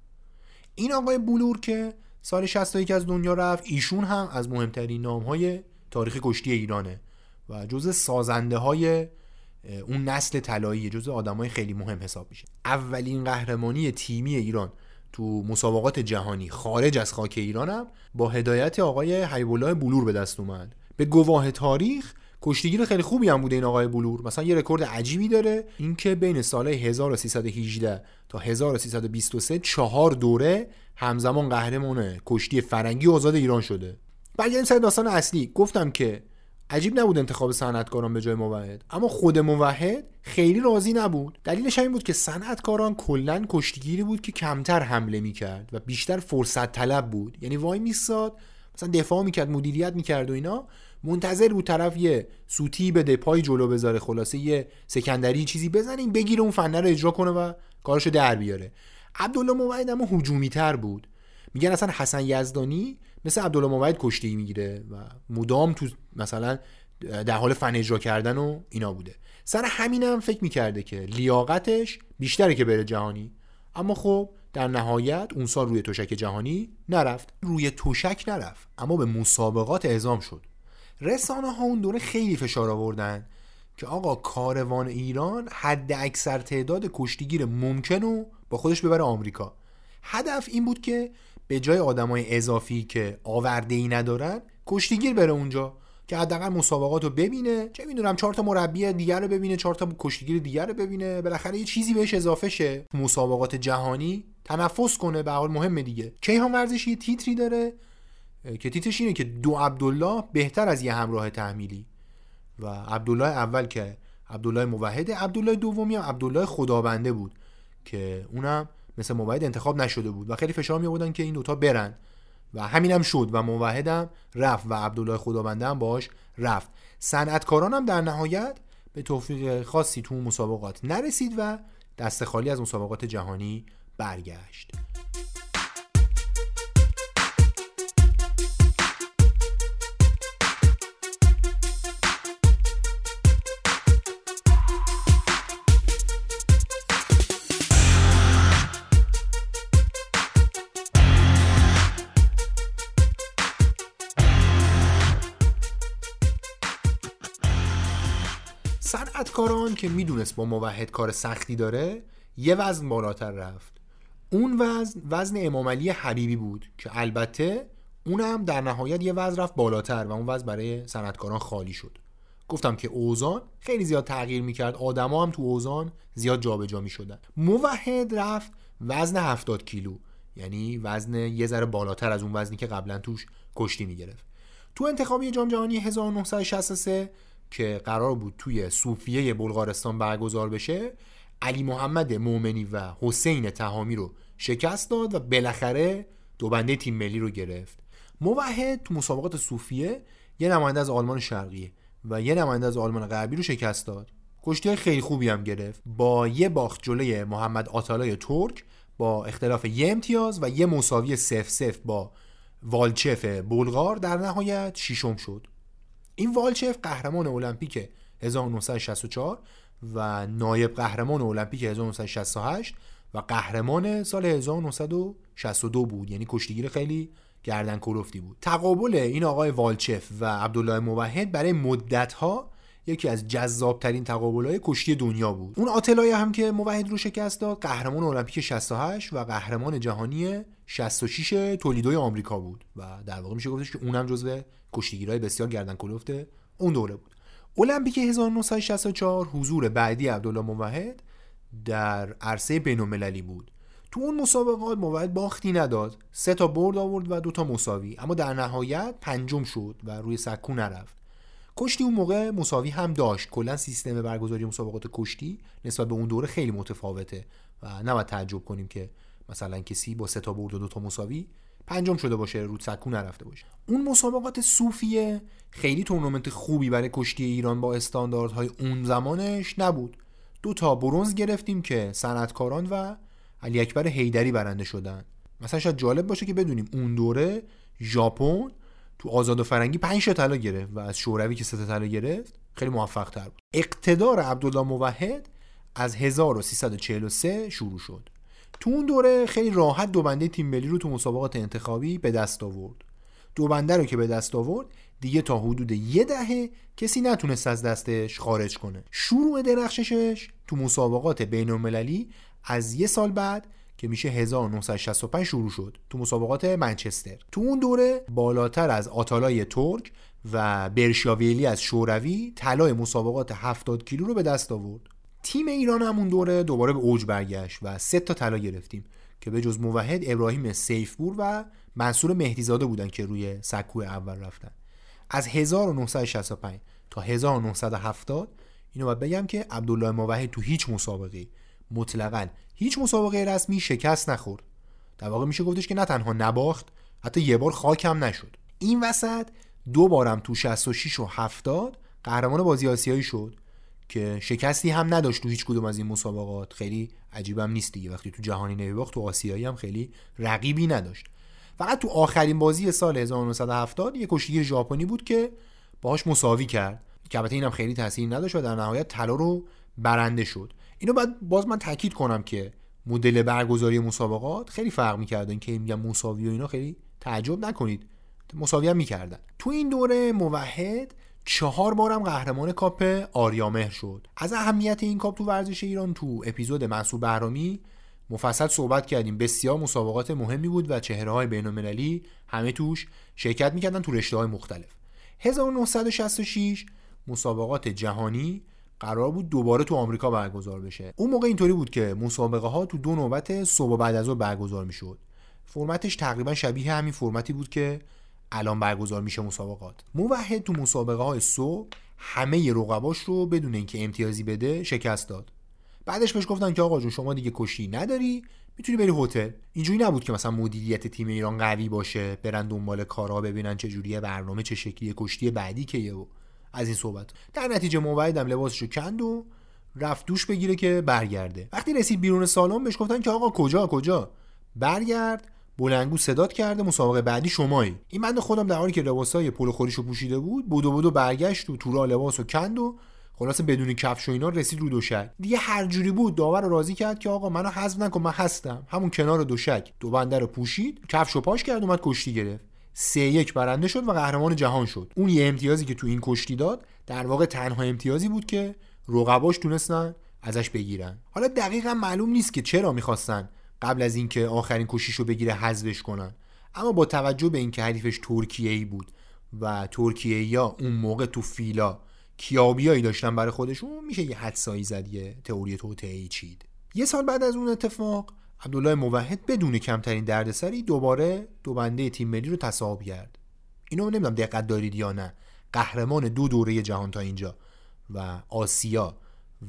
این آقای بولور که سال 61 از دنیا رفت ایشون هم از مهمترین نام های تاریخ کشتی ایرانه و جز سازنده های اون نسل طلایی جز آدمای خیلی مهم حساب میشه. اولین قهرمانی تیمی ایران تو مسابقات جهانی خارج از خاک ایرانم با هدایت آقای حبیب الله بلور به دست اومد. به گواه تاریخ کشتیگیر خیلی خوبی هم بوده این آقای بلور. مثلا یه رکورد عجیبی داره اینکه بین سال 1318 تا 1323 چهار دوره همزمان قهرمان کشتی فرنگی آزاد ایران شده. برگردیم سر داستان اصلی. گفتم که عجیب نبود انتخاب صنعتکاران به جای موحد. اما خود موحد خیلی راضی نبود. دلیلش این بود که صنعتکاران کلا کشتیگیری بود که کمتر حمله می‌کرد و بیشتر فرصت طلب بود. یعنی وای میساد مثلا دفاع می‌کرد مدیریت می‌کرد و اینا. منتظر بود طرف یه سوتی بده پای جلو بذاره خلاصه یه سکندری چیزی بزنیم بگیره اون فنه رو اجرا کنه و کارشو در بیاره. عبدالله موحد اما هجومی تر بود. میگن اصلا حسن یزدانی مثل عبدالله موحد کشتی می‌گیره و مدام تو مثلا در حال فن اجرا کردن و اینا بوده. سر همینم فکر می‌کرده که لیاقتش بیشتره که بره جهانی. اما خب در نهایت اون سال روی تشک جهانی نرفت. روی تشک نرفت اما به مسابقات اعزام شد. رسانه ها اون دوره خیلی فشار آوردن که آقا کاروان ایران حد اکثر تعداد کشتیگیر ممکن رو با خودش ببره آمریکا. هدف این بود که به جای آدمای اضافی که آورده ای ندارن کشتیگیر بره اونجا که حداقل مسابقات رو ببینه. چه می‌دونم چهار تا مربی دیگر رو ببینه چهار تا کشتیگیر دیگر رو ببینه. بالاخره یه چیزی بهش اضافه شه. مسابقات جهانی تنفس کنه به حال مهمه دیگه. کیهان ورزش یه تیتری داره که تیترش اینه که دو عبدالله بهتر از یه همراه تحمیلی. و عبدالله اول که عبدالله موحده عبدالله دومی هم عبدالله خدابنده بود که اونم مثل موحد انتخاب نشده بود و خیلی فشار می آوردن که این دوتا برن. و همینم شد و موحدم رفت و عبدالله خدابنده هم باش رفت. صنعتکاران هم در نهایت به توفیق خاصی تو مسابقات نرسید و دست خالی از مسابقات جهانی برگشت. صنعتکاران که می‌دونست با موحد کار سختی داره یه وزن بالاتر رفت. اون وزن وزن امام علی حبیبی بود که البته اونم در نهایت یه وزن رفت بالاتر و اون وزن برای صنعتکاران خالی شد. گفتم که اوزان خیلی زیاد تغییر می‌کرد. آدما هم تو اوزان زیاد جابجا می‌شدن. موحد رفت وزن 70 کیلو یعنی وزن یه ذره بالاتر از اون وزنی که قبلا توش کشتی می‌گرفت. تو انتخابی جام جهانی 1963 که قرار بود توی صوفیه بلغارستان برگزار بشه علی محمد مومنی و حسین تهامی رو شکست داد و بالاخره دو بنده تیم ملی رو گرفت. موحد تو مسابقات صوفیه یه نماینده از آلمان شرقی و یه نماینده از آلمان غربی رو شکست داد. کشتی خیلی خوبی هم گرفت. با یه باخت جلوی محمد آتالای ترک با اختلاف یه امتیاز و یه مساوی سف سف با والچف بلغار در نهایت شیشم شد. این والچف قهرمان المپیک 1964 و نایب قهرمان المپیک 1968 و قهرمان سال 1962 بود. یعنی کشتیگیر خیلی گردن کلفتی بود. تقابل این آقای والچف و عبدالله موحد برای مدت ها یکی از جذابترین تقابل های کشتی دنیا بود. اون آتلای هم که موحد رو شکست داد قهرمان المپیک 68 و قهرمان جهانی 66 تولیدوی آمریکا بود. و در واقع میشه گفتش که اونم جزو کشتیگیرهای بسیار گردن کلفت اون دوره بود. المپیک 1964 حضور بعدی عبدالله موحد در عرصه بین‌المللی بود. تو اون مسابقات موحد باختی نداد. سه تا برد آورد و دو تا مساوی. اما در نهایت پنجم شد و روی سکو نرفت. کشتی اون موقع مساوی هم داشت. کلا سیستم برگزاری مسابقات کشتی نسبت به اون دوره خیلی متفاوته و نباید تعجب کنیم که مثلا کسی با سه تا برد و دو تا مساوی پنجم شده باشه رو سکو نرفته باشه. اون مسابقات صوفیه خیلی تورنمنت خوبی برای کشتی ایران با استانداردهای اون زمانش نبود. دو تا برونز گرفتیم که صنعتکاران و علی اکبر حیدری برنده شدن. مثلا شاید جالب باشه که بدونیم اون دوره ژاپن تو آزاد و فرنگی 5 طلا گرفت و از شوروی که سه طلا گرفت خیلی موفق تر بود. اقتدار عبدالله موحد از 1343 شروع شد. تو اون دوره خیلی راحت دو بنده تیم ملی رو تو مسابقات انتخابی به دست آورد. دو بنده رو که به دست آورد دیگه تا حدود یه دهه کسی نتونست از دستش خارج کنه. شروع درخششش تو مسابقات بین المللی از یه سال بعد که میشه 1965 شروع شد تو مسابقات منچستر. تو اون دوره بالاتر از آتالای ترک و برشاویلی از شوروی طلای مسابقات 70 کیلو رو به دست آورد. تیم ایران همون دوره دوباره به اوج برگشت و سه تا طلا گرفتیم که به جز موحد ابراهیم سیفپور و منصور مهدیزاده بودن که روی سکو اول رفتن. از 1965 تا 1970 اینو باید بگم که عبدالله موحد تو هیچ مسابقه مطلقا. هیچ مسابقه رسمی شکست نخورد. در واقع میشه گفتش که نه تنها نباخت حتی یه بار خاکم نشد. این وسط دو بارم تو 66 و 70 قهرمان بازی آسیایی شد که شکستی هم نداشت تو هیچ کدوم از این مسابقات. خیلی عجیبم نیست دیگه. وقتی تو جهانی نمیباخت تو آسیایی هم خیلی رقیبی نداشت. فقط تو آخرین بازی سال 1970 یه کشتیگیر ژاپنی بود که باهاش مساوی کرد. که البته اینم خیلی تاثیر نداشت و در نهایت طلا رو برنده شد. اینو بعد باز من تاکید کنم که مدل برگزاری مسابقات خیلی فرق می‌کردن که میگم مساوی و اینا خیلی تعجب نکنید. مساوی هم می‌کردن. تو این دوره موحد چهار بارم قهرمان کاپ آریامهر شد. از اهمیت این کاپ تو ورزش ایران تو اپیزود منصور بهرامی مفصل صحبت کردیم. بسیار مسابقات مهمی بود و چهره های بین همه توش شرکت می‌کردن تو رشته های مختلف 1966 مسابقات جهانی قرار بود دوباره تو آمریکا برگزار بشه. اون موقع اینطوری بود که مسابقه ها تو دو نوبت صبح بعد از ظهر برگزار می‌شد. فرمتش تقریبا شبیه همین فرمتی بود که الان برگزار میشه مسابقات. موحد تو مسابقه های صبح همه رقباش رو بدون اینکه امتیازی بده شکست داد. بعدش بهش گفتن که آقا جون شما دیگه کشتی نداری می‌تونی بری هتل. اینجوری نبود که مثلا مدیریت تیم ایران قوی باشه برن دنبال کارها ببینن چه جوریه برنامه چه شکلیه کشتی بعدی که و از این صحبت. در نتیجه موعدم لباسشو کند و رفت دوش بگیره که برگرده. وقتی رسید بیرون سالن بهش گفتن که آقا کجا کجا؟ برگرد بلنگو صدات کرده مسابقه بعدی شمایی. این بنده خودم در حالی که لباسای پلو خوریشو پوشیده بود بودو بودو برگشت و تورا لباسو کند و خلاصه بدون کفش و اینا رسید رو دوشک. دیگه هر جوری بود داور رو راضی کرد که آقا منو حذف نکن من هستم. همون کنار دوشک. دو بنده رو پوشید کفشو پاش کرد اومد کشتی گرفت. سه یک برنده شد و قهرمان جهان شد. اون یه امتیازی که تو این کشتی داد در واقع تنها امتیازی بود که رقباش تونستن ازش بگیرن. حالا دقیقا معلوم نیست که چرا می‌خواستن قبل از اینکه آخرین کشیشو بگیره حذفش کنن. اما با توجه به اینکه حریفش ترکیه ای بود و ترکیه یا اون موقع تو فیلا کیابیایی داشتن برای خودشون میشه یه حدسایی زد یه تئوری توطئه‌ای چید. یه سال بعد از اون اتفاق عبدالله موحد بدون کمترین دردسری دوباره دو بنده تیم ملی رو تصاحب کرد. اینو نمی‌دونم دقت دارید یا نه. قهرمان دو دوره جهان تا اینجا و آسیا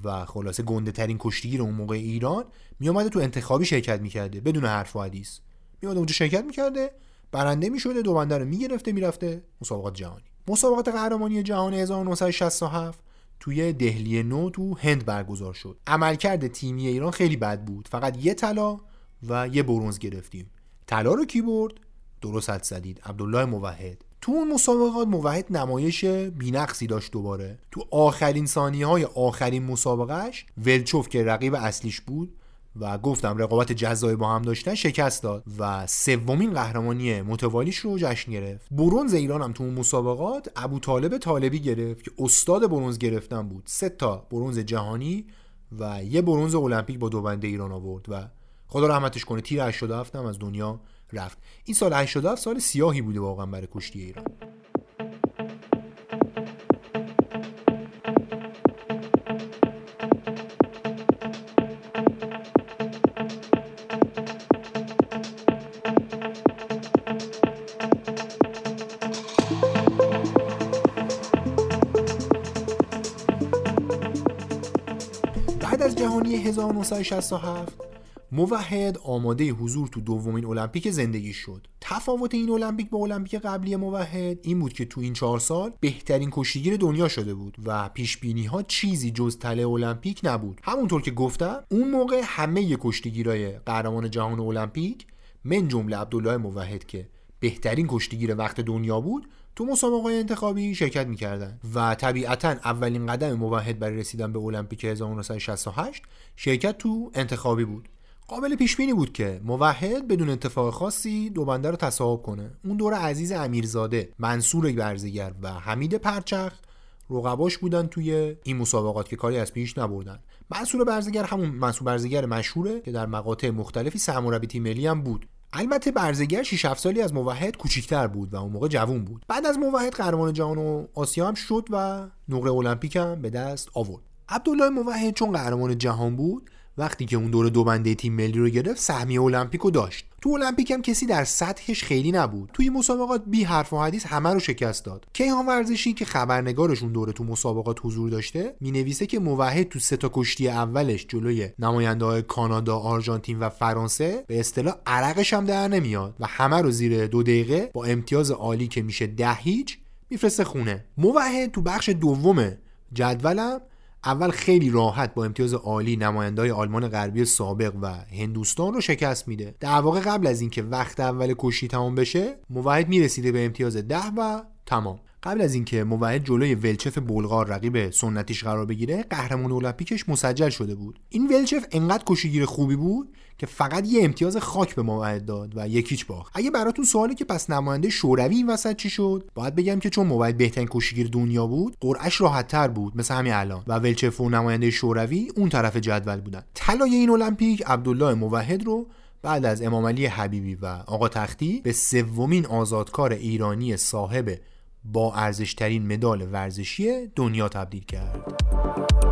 و خلاصه گنده ترین کشتیگیر اون موقع ایران می تو انتخابی شرکت می‌کرده بدون حرف و حدیث. می اونجا شرکت می‌کرده برنده می‌شده دو بنده رو می‌گرفته می‌رفته مسابقات جهانی. مسابقات قهرمانی جهان 1967 توی دهلی نو تو هند برگزار شد. عملکرد تیمی ایران خیلی بد بود. فقط یه طلا و یه برونز گرفتیم. طلا رو کی برد؟ درست حد زدید. عبدالله موحد. تو اون مسابقات موحد نمایش بینقصی داشت دوباره. تو آخرین ثانیه های آخرین مسابقهش ولچوف که رقیب اصلیش بود و گفتم رقابت جزایی با هم داشتن شکست داد و سومین قهرمانی متوالیش رو جشن گرفت. برونز ایران هم تو اون مسابقات ابو طالب طالبی گرفت که استاد برونز گرفتن بود. سه تا برونز جهانی و یه برونز المپیک با دو بنده ایران آورد و خدا رحمتش کنه تیر 87 هم از دنیا رفت. این سال 87 سال سیاهی بوده واقعا برای کشتی ایران. 1967 موحد آماده حضور تو دومین المپیک زندگی شد. تفاوت این المپیک با المپیک قبلی موحد این بود که تو این چهار سال بهترین کشتیگیر دنیا شده بود و پیش بینی ها چیزی جز تله المپیک نبود. همونطور که گفتم اون موقع همه کشتیگیرای قهرمان جهان المپیک من جمله عبدالله موحد که بهترین کشتیگیر وقت دنیا بود تو مسابقه انتخابی شرکت می‌کردن. و طبیعتا اولین قدم موحد برای رسیدن به المپیک 1968 شرکت تو انتخابی بود. قابل پیش بینی بود که موحد بدون اتفاق خاصی دو بنده رو تصاحب کنه. اون دور عزیز امیرزاده منصور برزگر و حمید پرچخ رقباش بودن توی این مسابقات که کاری از پیش نبردن. منصور برزگر همون منصور برزگر مشهوره که در مقاطع مختلفی سرمربی تیم ملی هم بود. البته برزگر 6 7 سالی از موحد کوچیکتر بود و اون موقع جوون بود. بعد از موحد قهرمان جهان و آسیا هم شد و نقره المپیک هم به دست آورد. عبدالله موحد چون قهرمان جهان بود وقتی که اون دوره دو بنده تیم ملی رو گرفت سهمیه المپیک رو داشت. تو المپیک هم کسی در سطحش خیلی نبود. توی مسابقات بی حرف و حدیث همه رو شکست داد. کیهان ورزشی که خبرنگارشون دوره تو مسابقات حضور داشته می‌نویسه که موحد تو سه تا کشتی اولش جلوی نماینده های کانادا آرژانتین و فرانسه به اصطلاح عرقش هم در نمیاد و همه رو زیر دو دقیقه با امتیاز عالی که میشه ده هیچ میفرسته خونه. موحد تو بخش دوم جدولم اول خیلی راحت با امتیاز عالی نمایندهای آلمان غربی سابق و هندوستان رو شکست میده. در واقع قبل از اینکه وقت اول کشتی تمام بشه موحد می‌رسیده به امتیاز ده و تمام. قبل از اینکه موحد جلوی ولچف بلغار رقیب سنتیش قرار بگیره قهرمان المپیکش مسجل شده بود. این ولچف انقدر کشیگیر خوبی بود که فقط یه امتیاز خاک به موحد داد و یکیچ باخت. اگه براتون سوالی که پس نماینده شوروی این وسط چی شد؟ باید بگم که چون موحد بهترین کشیگیر دنیا بود قرعش راحت تر بود مثل همین الان. و ولچف و نماینده شوروی اون طرف جدول بودن. طلای این المپیک عبدالله موحد رو بعد از امام علی حبیبی و آقا تختی به سومین آزادکار ایرانی صاحب با ارزشترین مدال ورزشی دنیا تبدیل کرد.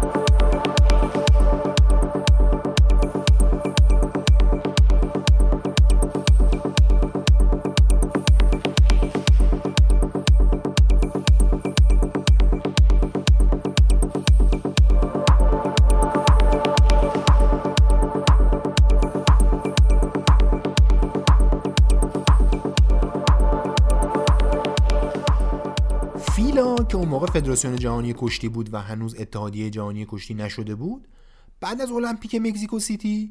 اون موقع فدراسیون جهانی کشتی بود و هنوز اتحادیه جهانی کشتی نشده بود بعد از المپیک مکزیکو سیتی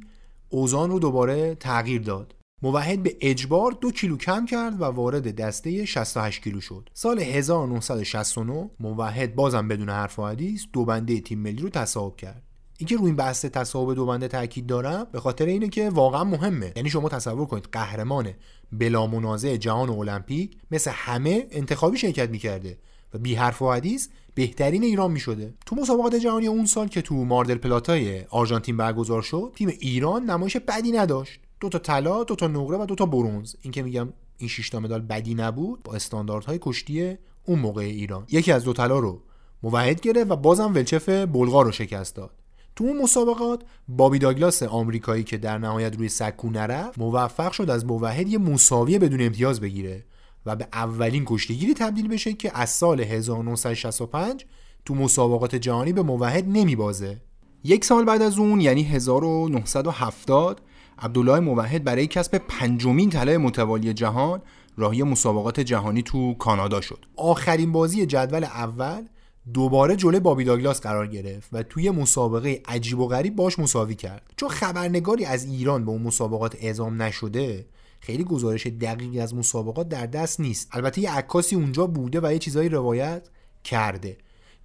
اوزان رو دوباره تغییر داد. موحد به اجبار دو کیلو کم کرد و وارد دسته 68 کیلو شد. سال 1969 موحد بازم بدون حرف و حدیث دو بنده تیم ملی رو تصاحب کرد. اینکه روی این بحث تصاحب دو بنده تاکید دارم به خاطر اینه که واقعا مهمه. یعنی شما تصور کنید قهرمان بلا منازع جهان المپیک مثل همه انتخابی شرکت می‌کرده. و بی حرف و حدیث بهترین ایران می شده تو مسابقات جهانی اون سال که تو ماردل پلاتای آرژانتین برگزار شد تیم ایران نمایش بدی نداشت. دو تا طلا دو تا نقره و دو تا برونز این که میگم این 6 تا مدال بدی نبود با استانداردهای کشتی اون موقع ایران. یکی از دو طلا رو موحد گرفت و بازم ولچف بلغار رو شکست داد. تو اون مسابقات بابی داگلاس آمریکایی که در نهایت روی سکو نرفت موفق شد از موحد یه مساوی بدون امتیاز بگیره. و به اولین کشتیگیری تبدیل بشه که از سال 1965 تو مسابقات جهانی به موحد نمیبازه. یک سال بعد از اون یعنی 1970 عبدالله موحد برای کسب پنجمین طلای متوالی جهان راهی مسابقات جهانی تو کانادا شد. آخرین بازی جدول اول دوباره جلوی بابی داگلاس قرار گرفت و توی مسابقه عجیب و غریب باش مساوی کرد. چون خبرنگاری از ایران به اون مسابقات اعزام نشده خیلی گزارش دقیقی از مسابقات در دست نیست. البته یه عکاسی اونجا بوده و یه چیزایی روایت کرده.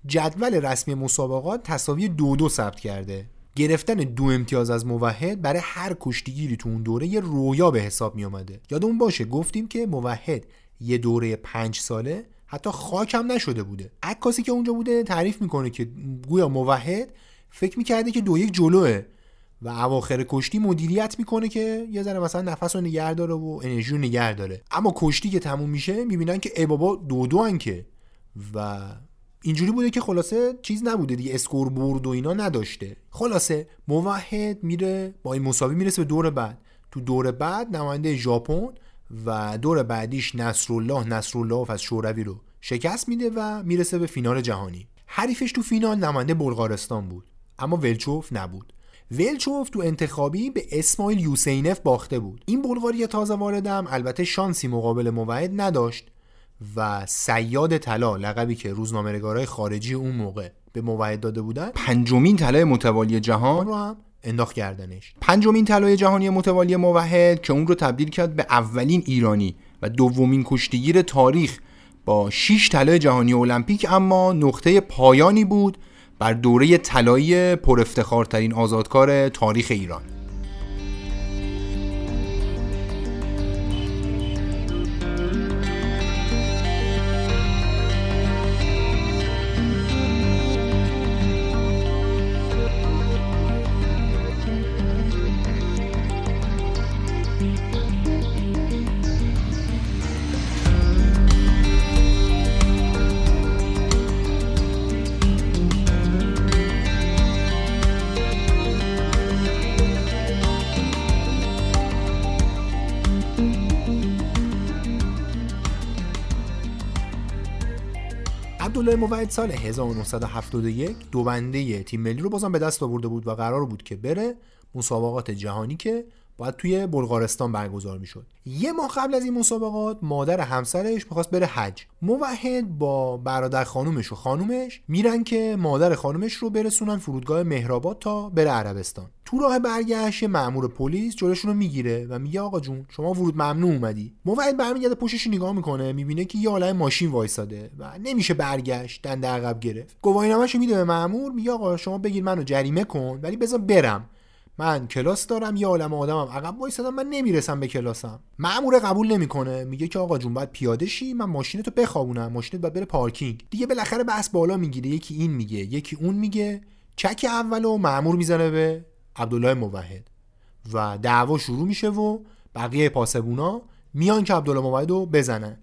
جدول رسمی مسابقات تصاوی دو دو ثبت کرده. گرفتن دو امتیاز از موحد برای هر کشتیگیری تو اون دوره یه رویا به حساب می اومده یادمون باشه گفتیم که موحد یه دوره پنج ساله حتی خاک هم نشده بوده. عکاسی که اونجا بوده تعریف می‌کنه که گویا موحد فکر می‌کرده که دو یک جلوه. و اواخر کشتی مدیریت می‌کنه که یه ذره مثلا نفس رو نگه داره و انرژی رو نگه داره. اما کشتی که تموم میشه می‌بینن که ای بابا دو دو که. و اینجوری بوده که خلاصه چیز نبوده دیگه اسکور برد و اینا نداشته. خلاصه موحد میره با این مساوی می‌رسه به دور بعد. تو دور بعد نماینده ژاپن و دور بعدیش نصرالله نصرالله از شوروی رو شکست میده و می‌رسه به فینال جهانی. حریفش تو فینال نماینده بلغارستان بود اما ولچوف نبود. ولچوف تو انتخابی به اسماعیل یوسینف باخته بود. این بلغاری تازه واردم البته شانسی مقابل موعد نداشت و سیاد طلا لقبی که روزنامه‌نگارای خارجی اون موقع به موعد داده بودن پنجمین طلای متوالی جهان رو هم انداخت کردنش پنجمین طلای جهانی متوالی موحد که اون رو تبدیل کرد به اولین ایرانی و دومین کشتیگیر تاریخ با 6 طلای جهانی المپیک اما نقطه پایانی بود بر دوره طلایی پر افتخارترین آزادکار تاریخ ایران. عبدالله موعد سال 1971 دو بنده تیم ملی رو بازم به دست آورده بود و قرار بود که بره مسابقات جهانی که باید توی بلغارستان برگزار می‌شد. یه ماه قبل از این مسابقات مادر همسرش می‌خواست بره حج. موحد با برادر خانومش و خانومش میرن که مادر خانومش رو برسونن فرودگاه مهرآباد تا بره عربستان. تو راه برگشت مأمور پلیس جلوشون رو می‌گیره و میگه آقا جون شما ورود ممنوع اومدی. موحد برمیگرده پشتش نگاه می‌کنه می‌بینه که یه عالم ماشین وایساده و نمیشه برگشت دنده عقب گرفت. گواهینامه‌شو میده به مأمور میگه آقا شما بگیر منو جریمه کن ولی بذار برم. من کلاس دارم یه عالم آدمم. عقب وایسادم من نمی‌رسم به کلاسم. مأمور قبول نمی‌کنه. میگه که آقا جون باید پیاده شی من ماشینتو بخوابونم. ماشینت باید بره پارکینگ. دیگه بالاخره بحث بالا می‌گیره. یکی این میگه یکی اون میگه. چک اولو مأمور می‌زنه به عبدالله موحد. و دعوا شروع میشه و بقیه پاسبونا میان که عبدالله موحد بزنن.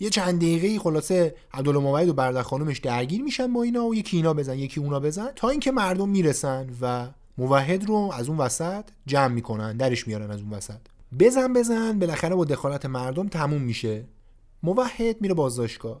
یه چند دقیقه خلاصه عبدالله موحد و برادر خانومش درگیر میشن با اینا و یکی اینا بزن یکی اونا بزن تا اینکه مردم می‌رسن و موحد رو از اون وسط جمع می‌کنن درش میارن از اون وسط. بزن بزن بالاخره با دخالت مردم تموم میشه. موحد میره بازداشتگاه.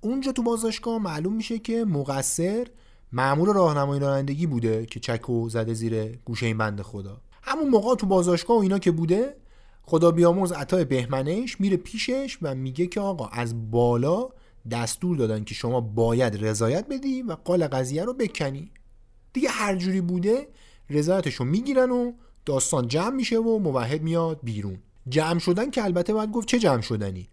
اونجا تو بازداشتگاه معلوم میشه که مقصر معمول راهنمایی رانندگی بوده که چکو زده زیر گوشه این بند خدا. همون موقع تو بازداشتگاه و اینا که بوده خدا بیامرز عطای بهمنش میره پیشش و میگه که آقا از بالا دستور دادن که شما باید رضایت بدی و قال قضیه رو بکنی. دیگه هر جوری بوده رضایتش رو می‌گیرن و داستان جمع میشه و موحد میاد بیرون. جمع شدن که البته باید گفت چه جمع شدنی؟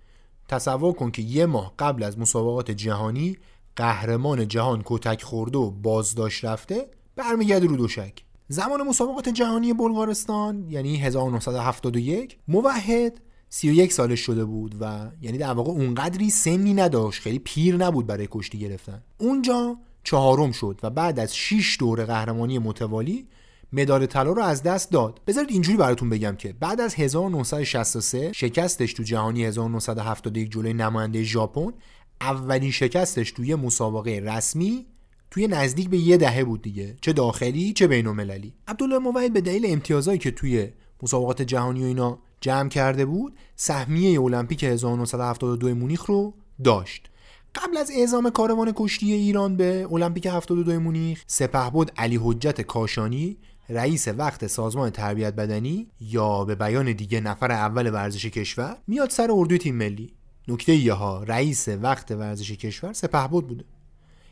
تصور کن که یه ماه قبل از مسابقات جهانی قهرمان جهان کتک خورده و بازداشت رفته برمیگرده رو دوشک. زمان مسابقات جهانی بلغارستان یعنی 1971 موحد 31 سالش شده بود و یعنی در واقع اونقدری سنی نداشت خیلی پیر نبود برای کشتی گرفتن. اونجا چهارم شد و بعد از 6 دور قهرمانی متوالی مدال طلا رو از دست داد. بذارید اینجوری براتون بگم که بعد از 1963 شکستش تو جهانی 1971 جلوی نماینده ژاپن اولین شکستش توی مسابقه رسمی توی نزدیک به یه دهه بود دیگه. چه داخلی چه بین المللی عبدالله موحد به دلیل امتیازایی که توی مسابقات جهانی و اینا جمع کرده بود سهمیه المپیک 1972 مونیخ رو داشت. قبل از اعزام کاروان کشتی ایران به المپیک 72 مونیخ سپهبد علی حجت کاشانی رئیس وقت سازمان تربیت بدنی یا به بیان دیگه نفر اول ورزش کشور میاد سر اردوی تیم ملی. نکته یه ها رئیس وقت ورزش کشور سپهبد بوده.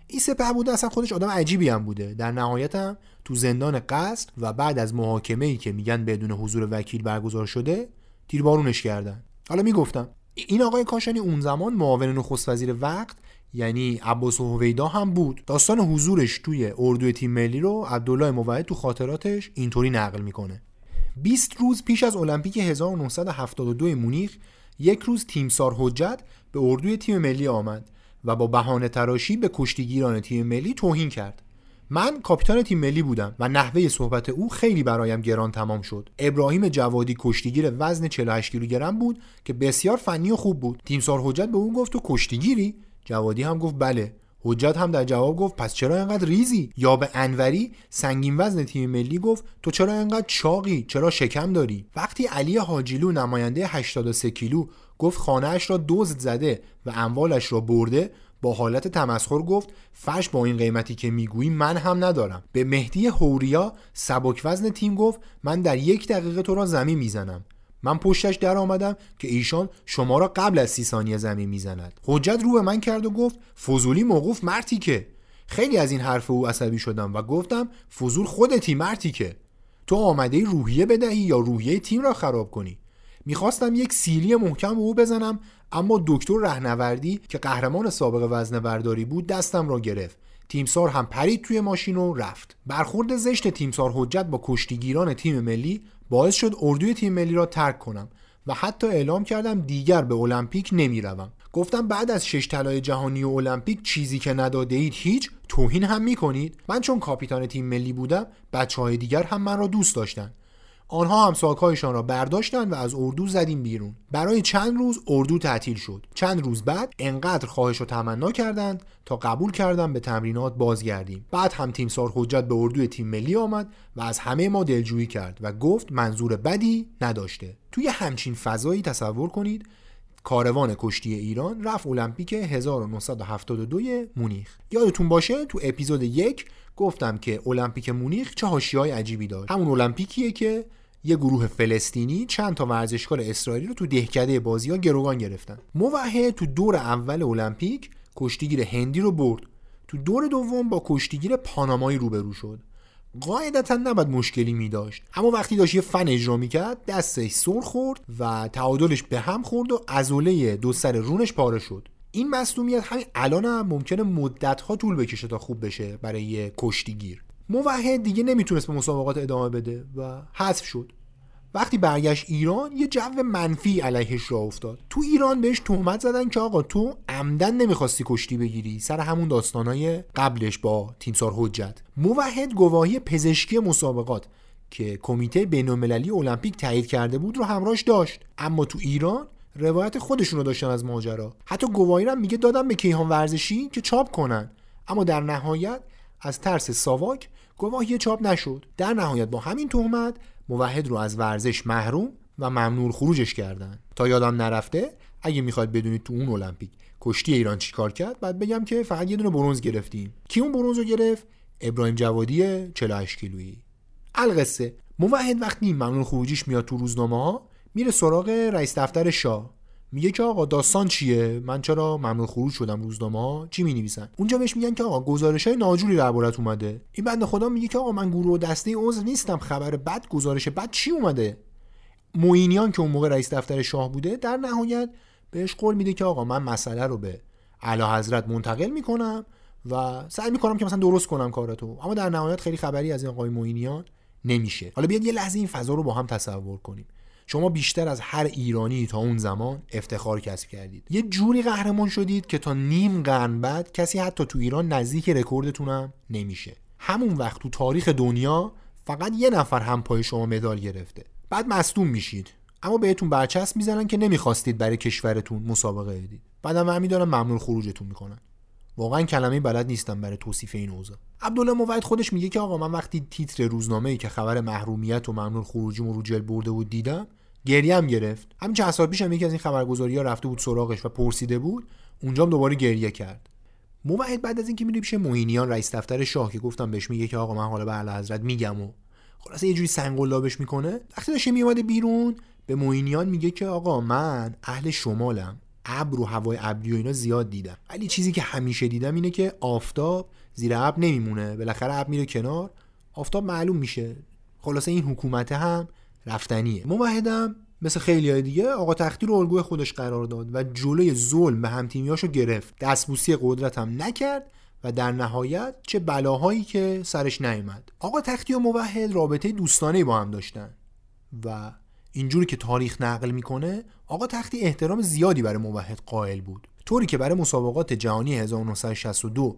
این سپهبد اصلا خودش آدم عجیبی هم بوده. در نهایت هم تو زندان قصد و بعد از محاکمه ای که میگن بدون حضور وکیل برگزار شده تیربارونش کردن. حالا می‌گفتم این آقای کاشانی اون زمان معاون نخست وزیر وقت یعنی عباس هویدا هم بود. داستان حضورش توی اردوی تیم ملی رو عبدالله موعد تو خاطراتش اینطوری نقل می‌کنه. 20 روز پیش از المپیک 1972 مونیخ یک روز تیمسار حجت به اردوی تیم ملی آمد و با بهانه تراشی به کشتیگیران تیم ملی توهین کرد. من کاپیتان تیم ملی بودم و نحوه صحبت او خیلی برایم گران تمام شد. ابراهیم جوادی کشتیگیر وزن 48 کیلوگرم بود که بسیار فنی و خوب بود. تیمسار حجت به او گفت تو کشتیگیری؟ جوادی هم گفت بله. حجت هم در جواب گفت پس چرا اینقدر ریزی؟ یا به انوری سنگین وزن تیم ملی گفت تو چرا اینقدر چاقی؟ چرا شکم داری؟ وقتی علی حاجیلو نماینده 83 کیلو گفت خانهاش را دزد زده و اموالش را برده با حالت تمسخر گفت فش با این قیمتی که می‌گویی من هم ندارم. به مهدی هوریا سبک وزن تیم گفت من در یک دقیقه تو را زمین می‌زنم. من پشتش در آمدم که ایشان شما را قبل از سی ثانیه زمین می‌زند. حجت رو به من کرد و گفت فضولی موقوف مرتی که. خیلی از این حرف او عصبی شدم و گفتم فضول خودتی مرتی که. تو آمده روحیه بدهی یا روحیه تیم را خراب کنی؟ می‌خواستم یک سیلی محکم به او بزنم اما دکتر رهنوردی که قهرمان سابق وزن برداری بود دستم را گرفت. تیمسار هم پرید توی ماشین و رفت. برخورد زشت تیمسار حجت با کشتیگیران تیم ملی باعث شد اردوی تیم ملی را ترک کنم و حتی اعلام کردم دیگر به المپیک نمی‌روم. گفتم بعد از شش طلای جهانی و المپیک چیزی که نداده اید هیچ توهین هم می‌کنید؟ من چون کاپیتان تیم ملی بودم بچه های دیگر هم من را دوست داشتند آنها هم ساکهایشان را برداشتند و از اردو زدیم بیرون. برای چند روز اردو تعطیل شد. چند روز بعد انقدر خواهش و تمنا کردند تا قبول کردم به تمرینات بازگردیم. بعد هم تیم سار حجت به اردوی تیم ملی آمد و از همه ما دلجویی کرد و گفت منظور بدی نداشته. توی همچین فضایی تصور کنید کاروان کشتی ایران رفت المپیک 1972 مونیخ. یادتون باشه تو اپیزود یک گفتم که المپیک مونیخ چه های عجیبی داشت. همون المپیکیه که یه گروه فلسطینی چند تا ورزشکار اسرائیلی رو تو دهکده بازی ها گروگان گرفتن. موحد تو دور اول المپیک کشتیگیر هندی رو برد. تو دور دوم با کشتیگیر پانامایی روبرو شد. قاعدتا نباید مشکلی می داشت. اما وقتی داشت یه فن اجرا می‌کرد دستش سر خورد و تعادلش به هم خورد و ازوله دو سر رونش پاره شد. این مصدومیت همین الان هم ممکنه مدت ها طول بکشه تا خوب بشه برای یه کشتیگیر. موحد دیگه نمی‌تونست به مسابقات ادامه بده و حذف شد. وقتی برگشت ایران یه جو منفی علیهش را افتاد. تو ایران بهش تهمت زدن که آقا تو عمدن نمی‌خواستی کشتی بگیری. سر همون داستانای قبلش با تیمسار حجت. موحد گواهی پزشکی مسابقات که کمیته بینالمللی المپیک تایید کرده بود رو همراهش داشت. اما تو ایران روایت خودشون داشتن از ماجرا. حتی گواهی میگه دادم به کیهان ورزشی که چاپ کنن. اما در نهایت از ترس ساواک گواهی چاپ نشد. در نهایت با همین تهمت موحد رو از ورزش محروم و ممنوع خروجش کردن. تا یادم نرفته اگه می‌خواد بدونید تو اون المپیک کشتی ایران چیکار کرد بعد بگم که فقط یه دونه برونز گرفتیم. کی اون برونز رو گرفت؟ ابراهیم جوادی 48 کیلویی. القصه. موحد وقتی ممنوع خروجیش میاد تو روزنامه ها میره سراغ رئیس دفتر شاه. میگه که آقا داستان چیه؟ من چرا ممنوع خروج شدم روزنامه ها چی می نویسن اونجا بهش میگن که آقا گزارش های ناجوری دربارت اومده. این بنده خدا میگه که آقا من گروه دسته عضو نیستم خبر بد گزارش بد چی اومده؟ موینیان که اون موقع رئیس دفتر شاه بوده در نهایت بهش قول میده که آقا من مسئله رو به اعلی حضرت منتقل می‌کنم و سعی می‌کنم که مثلا درست کنم کاراتو. اما در نهایت خیلی خبری از این آقای موینیان نمیشه. حالا بیاد یه لحظه این فضا رو با هم تصور کنیم. شما بیشتر از هر ایرانی تا اون زمان افتخار کسب کردید. یه جوری قهرمان شدید که تا نیم قرن بعد کسی حتی تو ایران نزدیک رکوردتونم نمیشه. همون وقت تو تاریخ دنیا فقط یه نفر هم پای شما مدال گرفته. بعد مصدوم میشید. اما بهتون برچسب می‌زنن که نمی‌خواستید برای کشورتون مسابقه بدید. بعدم هم دارن ممنون خروجتون می‌کنن. واقعا کلمه بلد نیستم برای توصیف این اوضاع. عبدالله موعد خودش میگه که آقا من وقتی تیتر روزنامه ای که خبر محرومیت و ممنون خروجی رو جل برده بود دیدم گریه هم گرفت. همین چند سال پیش هم یکی از این خبرگزاری ها رفته بود سراغش و پرسیده بود. اونجا هم دوباره گریه کرد. موعد بعد از اینکه میره پیش موینیان رئیس دفتر شاه که گفتم بهش میگه که آقا من حالا به حضرت میگم و خلاصه یه جوری سنگولابش می‌کنه. وقتی داشته میومده بیرون به موینیان میگه که آقا من اهل شمالم. ابر و هوای ابری و اینا زیاد دیدم. ولی چیزی که همیشه دیدم اینه که آفتاب زیر ابر نمیمونه. بالاخره ابر میره کنار. آفتاب معلوم میشه. خلاصه این حکومت هم رفتنیه. موحدم مثل خیلی های دیگه آقا تختی رو الگوی خودش قرار داد و جلوی ظلم به همتیمیاشو گرفت. دستبوسی قدرت هم نکرد و در نهایت چه بلاهایی که سرش نیامد آقا تختی و موحد رابطه دوستانه با هم داشتن و اینجوری که تاریخ نقل می‌کنه آقا تختی احترام زیادی برای موحد قائل بود. طوری که برای مسابقات جهانی 1962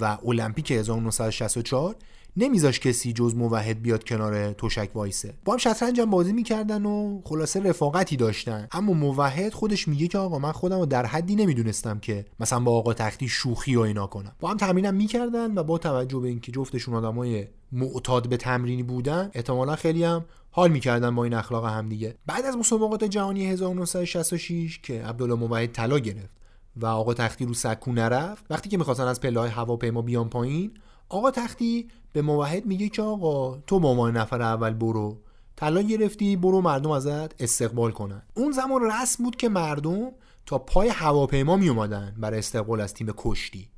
و المپیک 1964 نمیذاش کسی جز موحد بیاد کنار توشک وایسه. با هم شطرنج هم بازی می‌کردن و خلاصه رفاقتی داشتن. اما موحد خودش میگه که آقا من خودم رو در حدی نمی‌دونستم که مثلا با آقا تختی شوخی و اینا کنم. با هم تمرینم می‌کردن و با توجه به اینکه جفتشون آدمای معتاد به تمرینی بودن احتمالا خیلی هم حال می‌کردن با این اخلاق هم دیگه. بعد از مسابقات جهانی 1966 که عبدالله موحد طلا گرفت و آقا تختی رو سکو نرفت وقتی که می‌خواستن از پله های هواپیما بیان پایین آقا تختی به موحد میگه که آقا تو به عنوان نفر اول برو. طلا گرفتی برو مردم ازت استقبال کنن. اون زمان رسم بود که مردم تا پای هواپیما می اومدن برای استقبال از تیم کشتی.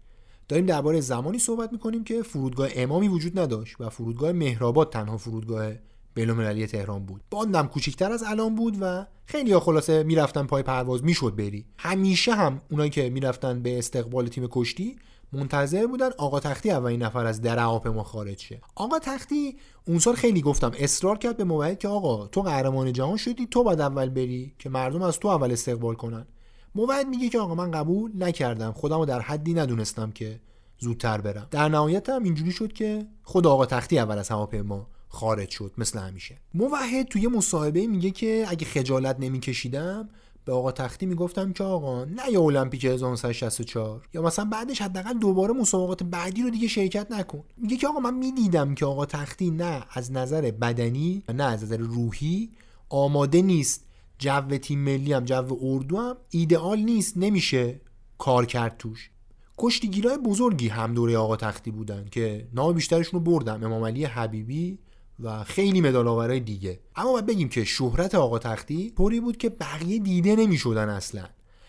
داریم درباره زمانی صحبت می‌کنیم که فرودگاه امامی وجود نداشت و فرودگاه مهرآباد تنها فرودگاه بین‌المللی تهران بود. باندم کوچیکتر از الان بود و خیلی ها خلاصه می‌رفتن پای پرواز می‌شد بری. همیشه هم اونایی که می‌رفتن به استقبال تیم کشتی منتظر بودن آقا تختی اولین نفر از در ما خارج شه. آقا تختی اون سال خیلی گفتم اصرار کرد به موعد که آقا تو قهرمان جهان شدی تو باید اول بری که مردم از تو اول استقبال کنن. موعد میگه که آقا من قبول نکردم خودمو در حدی ندونستم که زودتر برم. در نهایت هم اینجوری شد که خود آقا تختی اول از هواپیما خارج شد مثل همیشه. موحد توی مصاحبه میگه که اگه خجالت نمیکشیدم به آقا تختی می‌گفتم که آقا نه یا المپیک 1964 یا مثلا بعدش حداقل دوباره مسابقات بعدی رو دیگه شرکت نکن. میگه که آقا من می‌دیدم که آقا تختی نه از نظر بدنی نه از نظر روحی آماده نیست. جو تیم ملی هم جو اردو هم ایدئال نیست نمیشه کار کرد توش. کشتیگیرای بزرگی هم دوره آقا تختی بودن که نام بیشترشون رو بردم. امام علی حبیبی و خیلی مدال دیگه. اما باید بگیم که شهرت آقا تختی طوری بود که بقیه دیده نمی‌شدن اصلا.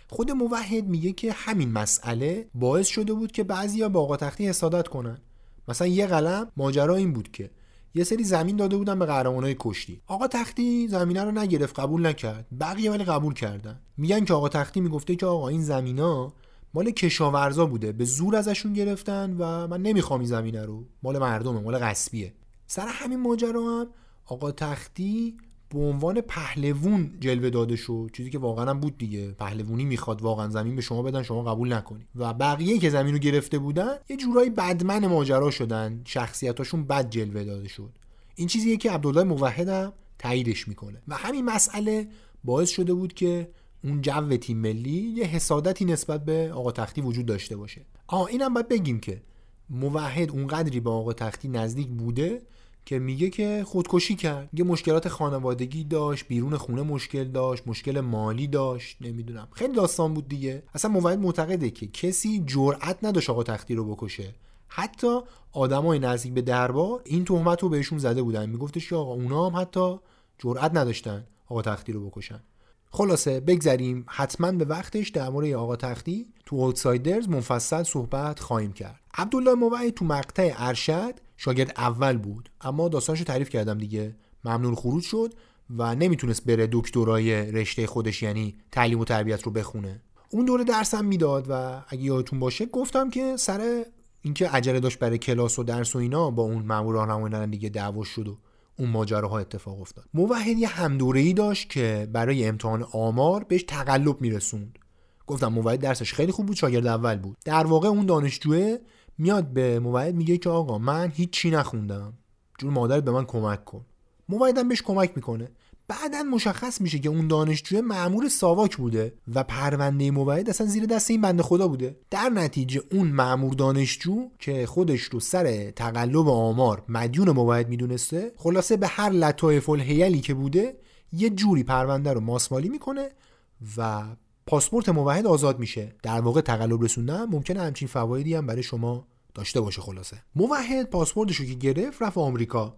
خود موحد میگه که همین مسئله باعث شده بود که بعضیا با آقا تختی حسادت کنن. مثلا یه قلم ماجرا این بود که یه سری زمین داده بودن به قهرمانای کشتی. آقا تختی زمینه رو نگرفت قبول نکرد. بقیه ولی قبول کردن. میگن که آقا تختی می‌گفته که آقا این زمینا مال کشاورزا بوده. به زور ازشون گرفتن و من نمی‌خوام این زمینه رو. مال مردمه مال غصبیه سر همین ماجرا هم آقا تختی به عنوان پهلوون جلوه داده شد. چیزی که واقعا هم بود دیگه. پهلوونی می‌خواد واقعا زمین به شما بدن شما قبول نکنی. و بقیه که زمین رو گرفته بودن یه جورایی بدمن ماجرا شدن. شخصیتاشون بد جلوه داده شد. این چیزیه که عبدالله موحد هم تاییدش می‌کنه. و همین مسئله باعث شده بود که اون جو تیم ملی یه حسادتی نسبت به آقا تختی وجود داشته باشه. آه اینم باید بگیم که موحد اونقدری به آقا تختی نزدیک بوده که میگه که خودکشی کرد. یه مشکلات خانوادگی داشت بیرون خونه مشکل داشت مشکل مالی داشت نمی‌دونم. خیلی داستان بود دیگه. اصلا موحد معتقده که کسی جرأت نداشت آقا تختی رو بکشه. حتی آدمای نزدیک به دربار این تهمت رو بهشون زده بودن. میگفتش که آقا اونا هم حتی جرأت نداشتن آقا تختی رو بکشن. خلاصه بگذریم. حتما به وقتش در مورد آقا تختی تو اوتسایدرز مفصل صحبت خواهیم کرد. عبدالله موعی تو مقطع ارشد شاگرد اول بود. اما داستانشو تعریف کردم دیگه. ممنون خروج شد و نمی‌تونست بره دکترای رشته خودش یعنی تعلیم و تربیت رو بخونه. اون دوره درسم می‌داد و اگه یادتون باشه گفتم که سر اینکه عجله داشت برای کلاس و درس و اینا با اون مامور راهنمایی دیگه دعوا شد و اون ماجراها اتفاق افتاد. موحد یه همدوره ای داشت که برای امتحان آمار بهش تقلب میرسوند. گفتم موحد درسش خیلی خوب بود شاگرد اول بود. در واقع اون دانشجوه میاد به موحد میگه که آقا من هیچی نخوندم. جون مادر به من کمک کن. موحدم بهش کمک می‌کنه. بعدا مشخص میشه که اون دانشجو معمور ساواک بوده و پرونده موحد اصلا زیر دست این بنده خدا بوده. در نتیجه اون معمور دانشجو که خودش رو سر تقلب آمار مدیون موحد می‌دونسته خلاصه به هر لطایف الهیلی که بوده یه جوری پرونده رو ماسمالی می‌کنه و پاسپورت موحد آزاد میشه. در واقع تقلب رسوندن ممکنه همچین فوایدی هم برای شما داشته باشه خلاصه. موحد پاسپورتش رو که گرفت رفت آمریکا.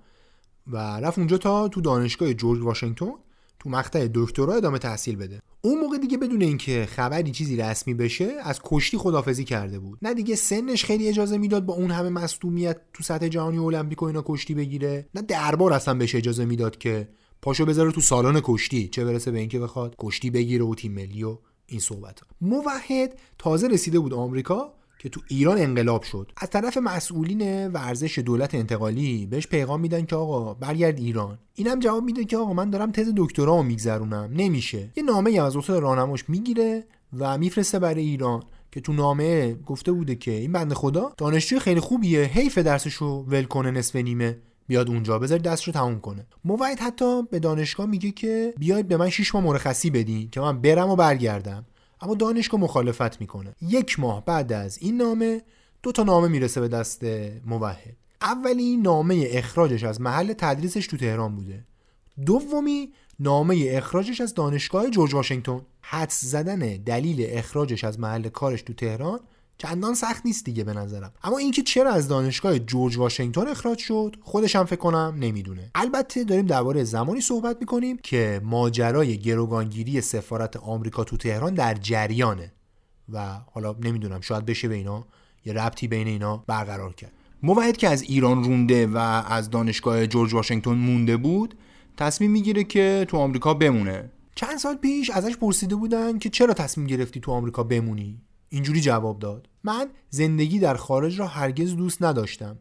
و رفت اونجا تا تو دانشگاه جورج واشنگتن تو مقطع دکترا ادامه تحصیل بده. اون موقع دیگه بدون اینکه خبری چیزی رسمی بشه از کشتی خدافزی کرده بود. نه دیگه سنش خیلی اجازه می‌داد با اون همه مصدومیت تو سطح جهانی المپیک و اینا کشتی بگیره. نه دربار اصلا بهش اجازه می‌داد که پاشو بذاره تو سالن کشتی چه برسه به اینکه بخواد کشتی بگیره و تیم ملی و این صحبت ها. موحد تازه رسیده بود آمریکا که تو ایران انقلاب شد. از طرف مسئولین ورزش دولت انتقالی بهش پیغام میدن که آقا برگرد ایران. اینم جواب میده که آقا من دارم تز دکترا میگذرونم. نمیشه. یه نامه از استاد راهنماش می‌گیره و میفرسته برای ایران که تو نامه گفته بوده که این بنده خدا دانشجوی خیلی خوبیه. حیف درسشو ول کنه نصف نیمه. بیاد اونجا. بذار دستشو تموم کنه. موعد حتی به دانشگاه میگه که بیاید به من 6 ماه مرخصی بدین که من برم و برگردم. اما دانشگاه مخالفت می‌کنه. یک ماه بعد از این نامه دو تا نامه می‌رسه به دست موحد. اولی نامه اخراجش از محل تدریسش تو تهران بوده. دومی نامه اخراجش از دانشگاه جورج واشنگتن. حدس زدن دلیل اخراجش از محل کارش تو تهران. چندان سخت نیست دیگه به نظرم. اما اینکه چرا از دانشگاه جورج واشنگتن اخراج شد خودش هم فکر کنم نمی‌دونه. البته داریم درباره زمانی صحبت می‌کنیم که ماجرای گروگانگیری سفارت آمریکا تو تهران در جریانه و حالا نمی‌دونم شاید بشه به اینا یه ربطی بین اینا برقرار کرد. موحد که از ایران رونده و از دانشگاه جورج واشنگتن مونده بود تصمیم می‌گیره که تو آمریکا بمونه. چند سال پیش ازش پرسیده بودن که چرا تصمیم گرفتی تو آمریکا بمونی؟ اینجوری جواب داد. من زندگی در خارج را هرگز دوست نداشتم.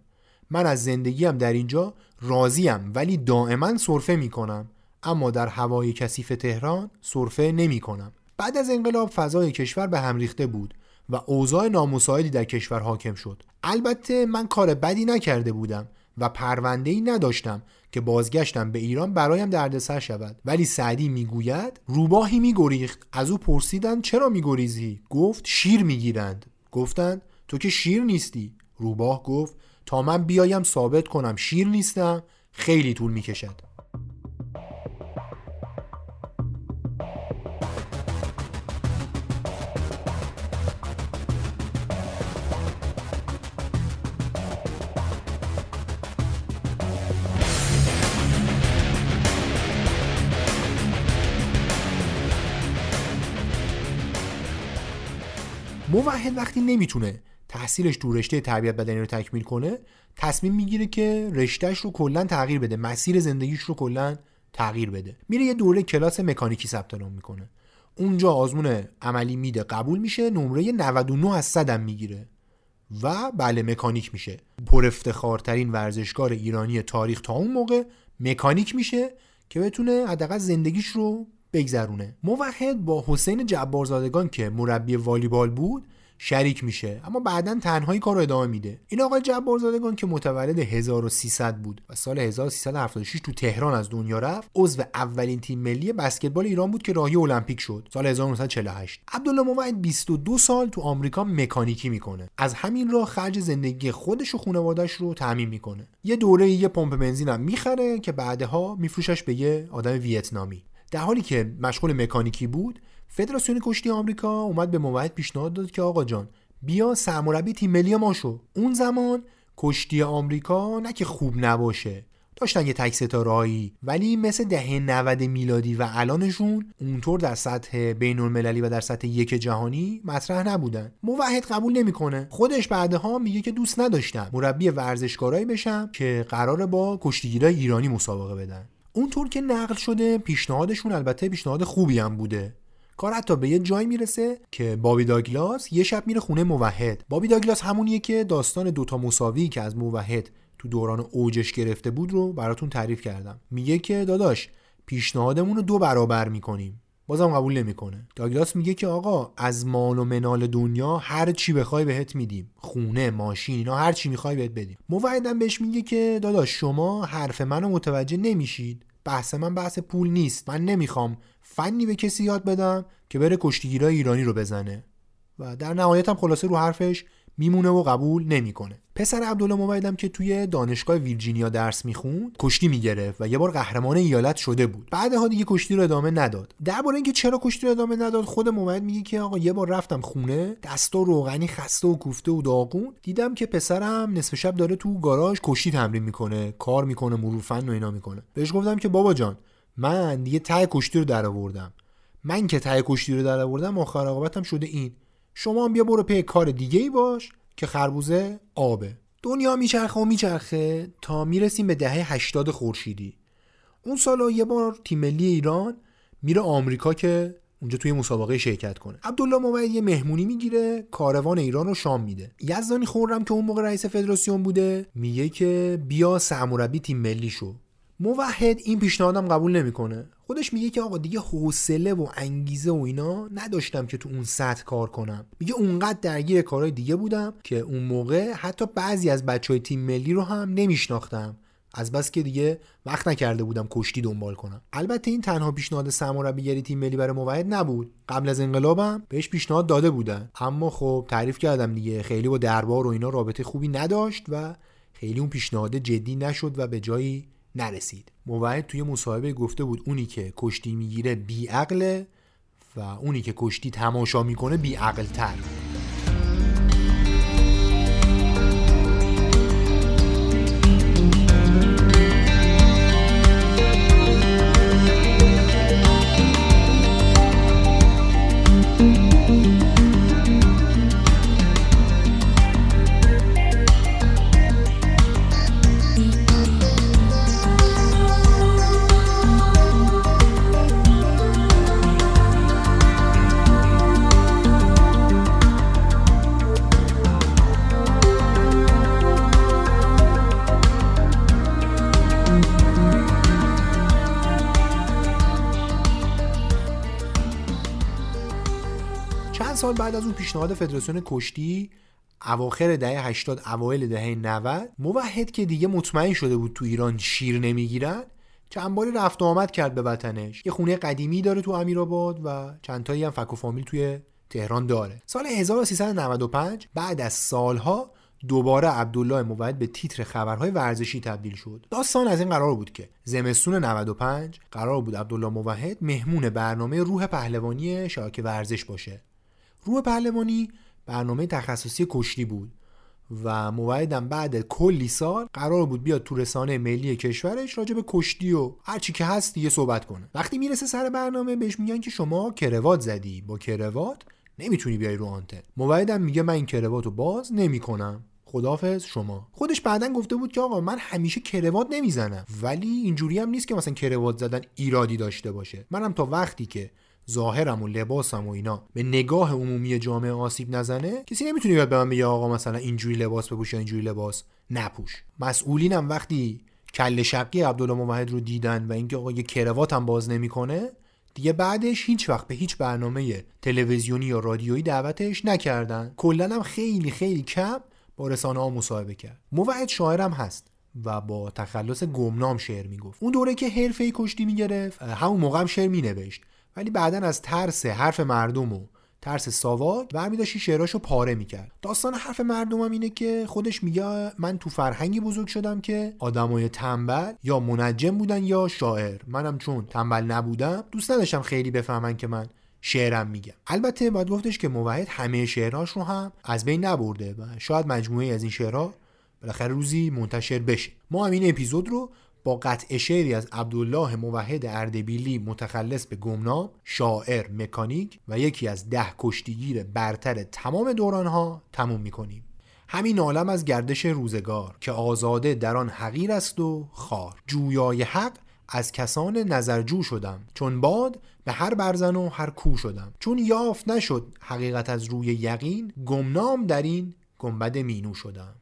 من از زندگیم در اینجا راضیم ولی دائما سرفه می کنم اما در هوای کثیف تهران سرفه نمی کنم بعد از انقلاب فضای کشور به هم ریخته بود و اوضاع نامساعدی در کشور حاکم شد. البته من کار بدی نکرده بودم. و پرونده ای نداشتم که بازگشتم به ایران برایم دردسر شود. ولی سعدی می‌گوید روباهی میگریخت. از او پرسیدند چرا میگریزی؟ گفت شیر می‌گیرند. گفتند تو که شیر نیستی. روباه گفت تا من بیایم ثابت کنم شیر نیستم. خیلی طول می‌کشد. موحد وقتی نمی‌تونه تحصیلش تو رشته تربیت بدنی رو تکمیل کنه تصمیم می‌گیره که رشتهش رو کلا تغییر بده مسیر زندگیش رو کلا تغییر بده. میره یه دوره کلاس مکانیکی ثبت نام می‌کنه. اونجا آزمون عملی میده قبول میشه نمره 99 از 100 می‌گیره و بله مکانیک میشه. پر افتخارترین ورزشکار ایرانی تاریخ تا اون موقع مکانیک میشه که بتونه حداقل زندگیش رو بگذرونه. موحد با حسین جبارزادگان که مربی والیبال بود شریک میشه. اما بعدا تنهایی کار رو ادامه میده. این آقای جبارزادگان که متولد 1300 بود و سال 1376 تو تهران از دنیا رفت عضو اولین تیم ملی بسکتبال ایران بود که راهی المپیک شد. سال 1948 عبدالله موعد 22 سال تو آمریکا مکانیکی می‌کنه. از همین راه خرج زندگی خودش و خانواده‌اش رو تامین می‌کنه. یه دوره یه پمپ بنزین هم می‌خره که بعدها میفروشش به یه آدم ویتنامی. در حالی که مشغول مکانیکی بود فدراسیون کشتی آمریکا اومد به موحد پیشنهاد داد که آقا جان بیا سرمربی تیم ملی ما شو. اون زمان کشتی آمریکا نه که خوب نباشه. داشتن یه تک ستارهایی ولی مثل دهه 90 میلادی و الانشون اونطور در سطح بین المللی و در سطح یک جهانی مطرح نبودن. موحد قبول نمی‌کنه. خودش بعدها میگه که دوست نداشتم. مربی ورزشکارایی بشم که قراره با کشتیگیرای ایرانی مسابقه بدن. اونطور که نقل شده پیشنهادشون البته پیشنهاد خوبی هم بوده. کار حتی به یه جایی می‌رسه که بابی داگلاس یه شب میره خونه موحد. بابی داگلاس همونیه که داستان دوتا مساوی که از موحد تو دوران اوجش گرفته بود رو براتون تعریف کردم. میگه که داداش پیشنهادمون رو دو برابر می‌کنیم. بازم قبول نمی‌کنه. داگلاس میگه که آقا از مال و منال دنیا هر چی بخوای بهت میدیم. خونه ماشین اینا هر چی می‌خوای بهت بدیم. موحدم بهش میگه که داداش شما حرف منو متوجه نمیشید. بحث من بحث پول نیست. من نمی‌خوام فنی به کسی یاد بدم که بره کشتیگیرای ایرانی رو بزنه. و در نهایت هم خلاصه رو حرفش میمونه و قبول نمی‌کنه. پسر عبدالله موعدم که توی دانشگاه ویرجینیا درس می‌خوند کشتی می‌گرفت و یه بار قهرمان ایالت شده بود. بعدها دیگه کشتی رو ادامه نداد. درباره اینکه چرا کشتی رو ادامه نداد خود موعد میگه که آقا یه بار رفتم خونه دستا روغنی خسته و کوفته و داغون. دیدم که پسرم نصف شب داره تو گاراژ کشتی تمرین می‌کنه کار می‌کنه مرور فن و اینا می‌کنه. بهش گفتم که بابا جان من دیگه ته کشتی رو در آوردم من که ته کشتی رو در آوردم آخر عاقبتم شده این. شما هم بیا برو پی کار دیگه ای باش که خربوزه آبه. دنیا میچرخه و میچرخه تا می‌رسیم به دهه 80 خورشیدی. اون سالا یه بار تیم ملی ایران میره آمریکا که اونجا توی مسابقه شرکت کنه. عبدالله موعد یه مهمونی می‌گیره کاروان ایران رو شام میده. یزدانی خورم که اون موقع رئیس فدراسیون بوده میگه که بیا سرمربی تیم ملی شو موحد این پیشنهادم قبول نمی‌کنه. خودش میگه که آقا دیگه حوصله و انگیزه و اینا نداشتم که تو اون سطح کار کنم. میگه اونقدر درگیر کارهای دیگه بودم که اون موقع حتی بعضی از بچه های تیم ملی رو هم نمیشناختم. از بس که دیگه وقت نکرده بودم کشتی دنبال کنم. البته این تنها پیشنهاد سرمربیگری تیم ملی برای موحد نبود. قبل از انقلابم بهش پیشنهاد داده بودن. اما خب تعریف کردم دیگه خیلی با دربار و اینا رابطه خوبی نداشت و خیلی اون پیشنهاد جدی نشد و به جایی نرسید. موعد توی مصاحبه گفته بود اونی که کشتی می‌گیره بیعقله و اونی که کشتی تماشا می‌کنه بیعقلتر. سال بعد از اون پیشنهاد فدراسیون کشتی اواخر دهه 80 اوایل دهه 90 موحد که دیگه مطمئن شده بود تو ایران شیر نمی‌گیرن چند باری رفت و آمد کرد به وطنش. یه خونه قدیمی داره تو امیرآباد و چند تایی هم فک و فامیل توی تهران داره. سال 1395 بعد از سالها دوباره عبدالله موعد به تیتر خبرهای ورزشی تبدیل شد. داستان از این قرار بود که زمستون 95 قرار بود عبدالله موحد مهمون برنامه روح پهلوانی شاک ورزش باشه. روح پهلوانی برنامه تخصصی کشتی بود و موعدم بعد کلی سال قرار بود بیاد تو رسانه ملی کشورش راجع به کشتی و هر چی که هست دیگه صحبت کنه. وقتی می‌رسه سر برنامه بهش میگن که شما کروات زدی. با کروات نمی‌تونی بیای رو آنتن. موعدم میگه من این کروات رو باز نمی‌کنم. خدافظ شما. خودش بعدا گفته بود که آقا من همیشه کروات نمی‌زنم. ولی اینجوری هم نیست که مثلا کروات زدن ایرادی داشته باشه. منم تا وقتی که ظاهرم و لباسم و اینا. به نگاه عمومی جامعه آسیب نزنه کسی نمی‌تونه بیاد به من بگه آقا مثلا اینجوری لباس بپوش یا اینجوری لباس نپوش. مسئولینم وقتی کل شقی عبدالله رو دیدن و اینکه آقا یه کروات باز نمی‌کنه دیگه بعدش هیچ وقت به هیچ برنامه تلویزیونی یا رادیویی دعوتش نکردن. کلا هم خیلی خیلی کم با رسانه ها مصاحبه کرد. موعد شاعرم هست و با تخلص گمنام شعر می‌گفت. اون دوره که حرفه کشتی می‌گرفت همون موقع هم شعر مینوشت. ولی بعدا از ترس حرف مردم و ترس ساواک برمی داشتی شعراشو پاره می‌کرد. داستان حرف مردمم اینه که خودش میگه من تو فرهنگی بزرگ شدم که آدمای تنبل یا منجم بودن یا شاعر. منم چون تنبل نبودم دوست نداشتم خیلی بفهمن که من شعرم میگم. البته باید گفتش که موحد همه شعراش رو هم از بین نبرده و شاید مجموعه از این شعرها بالاخره روزی منتشر بشه. ما هم این اپیزود رو با قطع شعری از عبدالله موحد اردبیلی متخلص به گمنام شاعر مکانیک و یکی از ده کشتیگیر برتر تمام دورانها تموم می‌کنیم. همین عالم از گردش روزگار که آزاده در آن حقیر است و خار. جویای حق از کسان نظرجو شدم چون باد به هر برزن و هر کو شدم. چون یافت نشد حقیقت از روی یقین گمنام در این گنبد مینو شدم.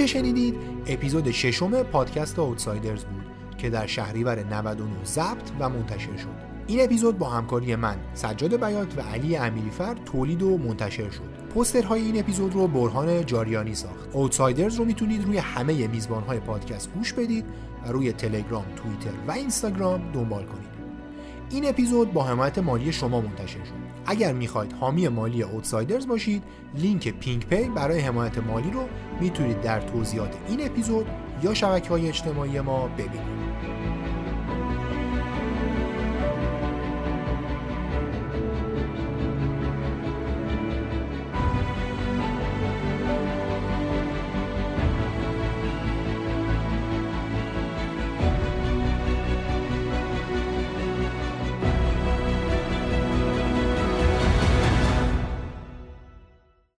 اون چه شنیدید؟ اپیزود ششم پادکست آوتسایدرز بود که در شهریور 99 ضبط و منتشر شد. این اپیزود با همکاری من سجاد بیات و علی امیریفر تولید و منتشر شد. پوسترهای این اپیزود رو برهان جاریانی ساخت. اوتسایدرز رو می‌تونید روی همه میزبانهای پادکست گوش بدید و روی تلگرام، توییتر و اینستاگرام دنبال کنید. این اپیزود با حمایت مالی شما منتشر شد. اگر می‌خواید حامی مالی اوتسایدرز باشید لینک پینک پی برای حمایت مالی رو می‌تونید در توضیحات این اپیزود یا شبکه های اجتماعی ما ببینید.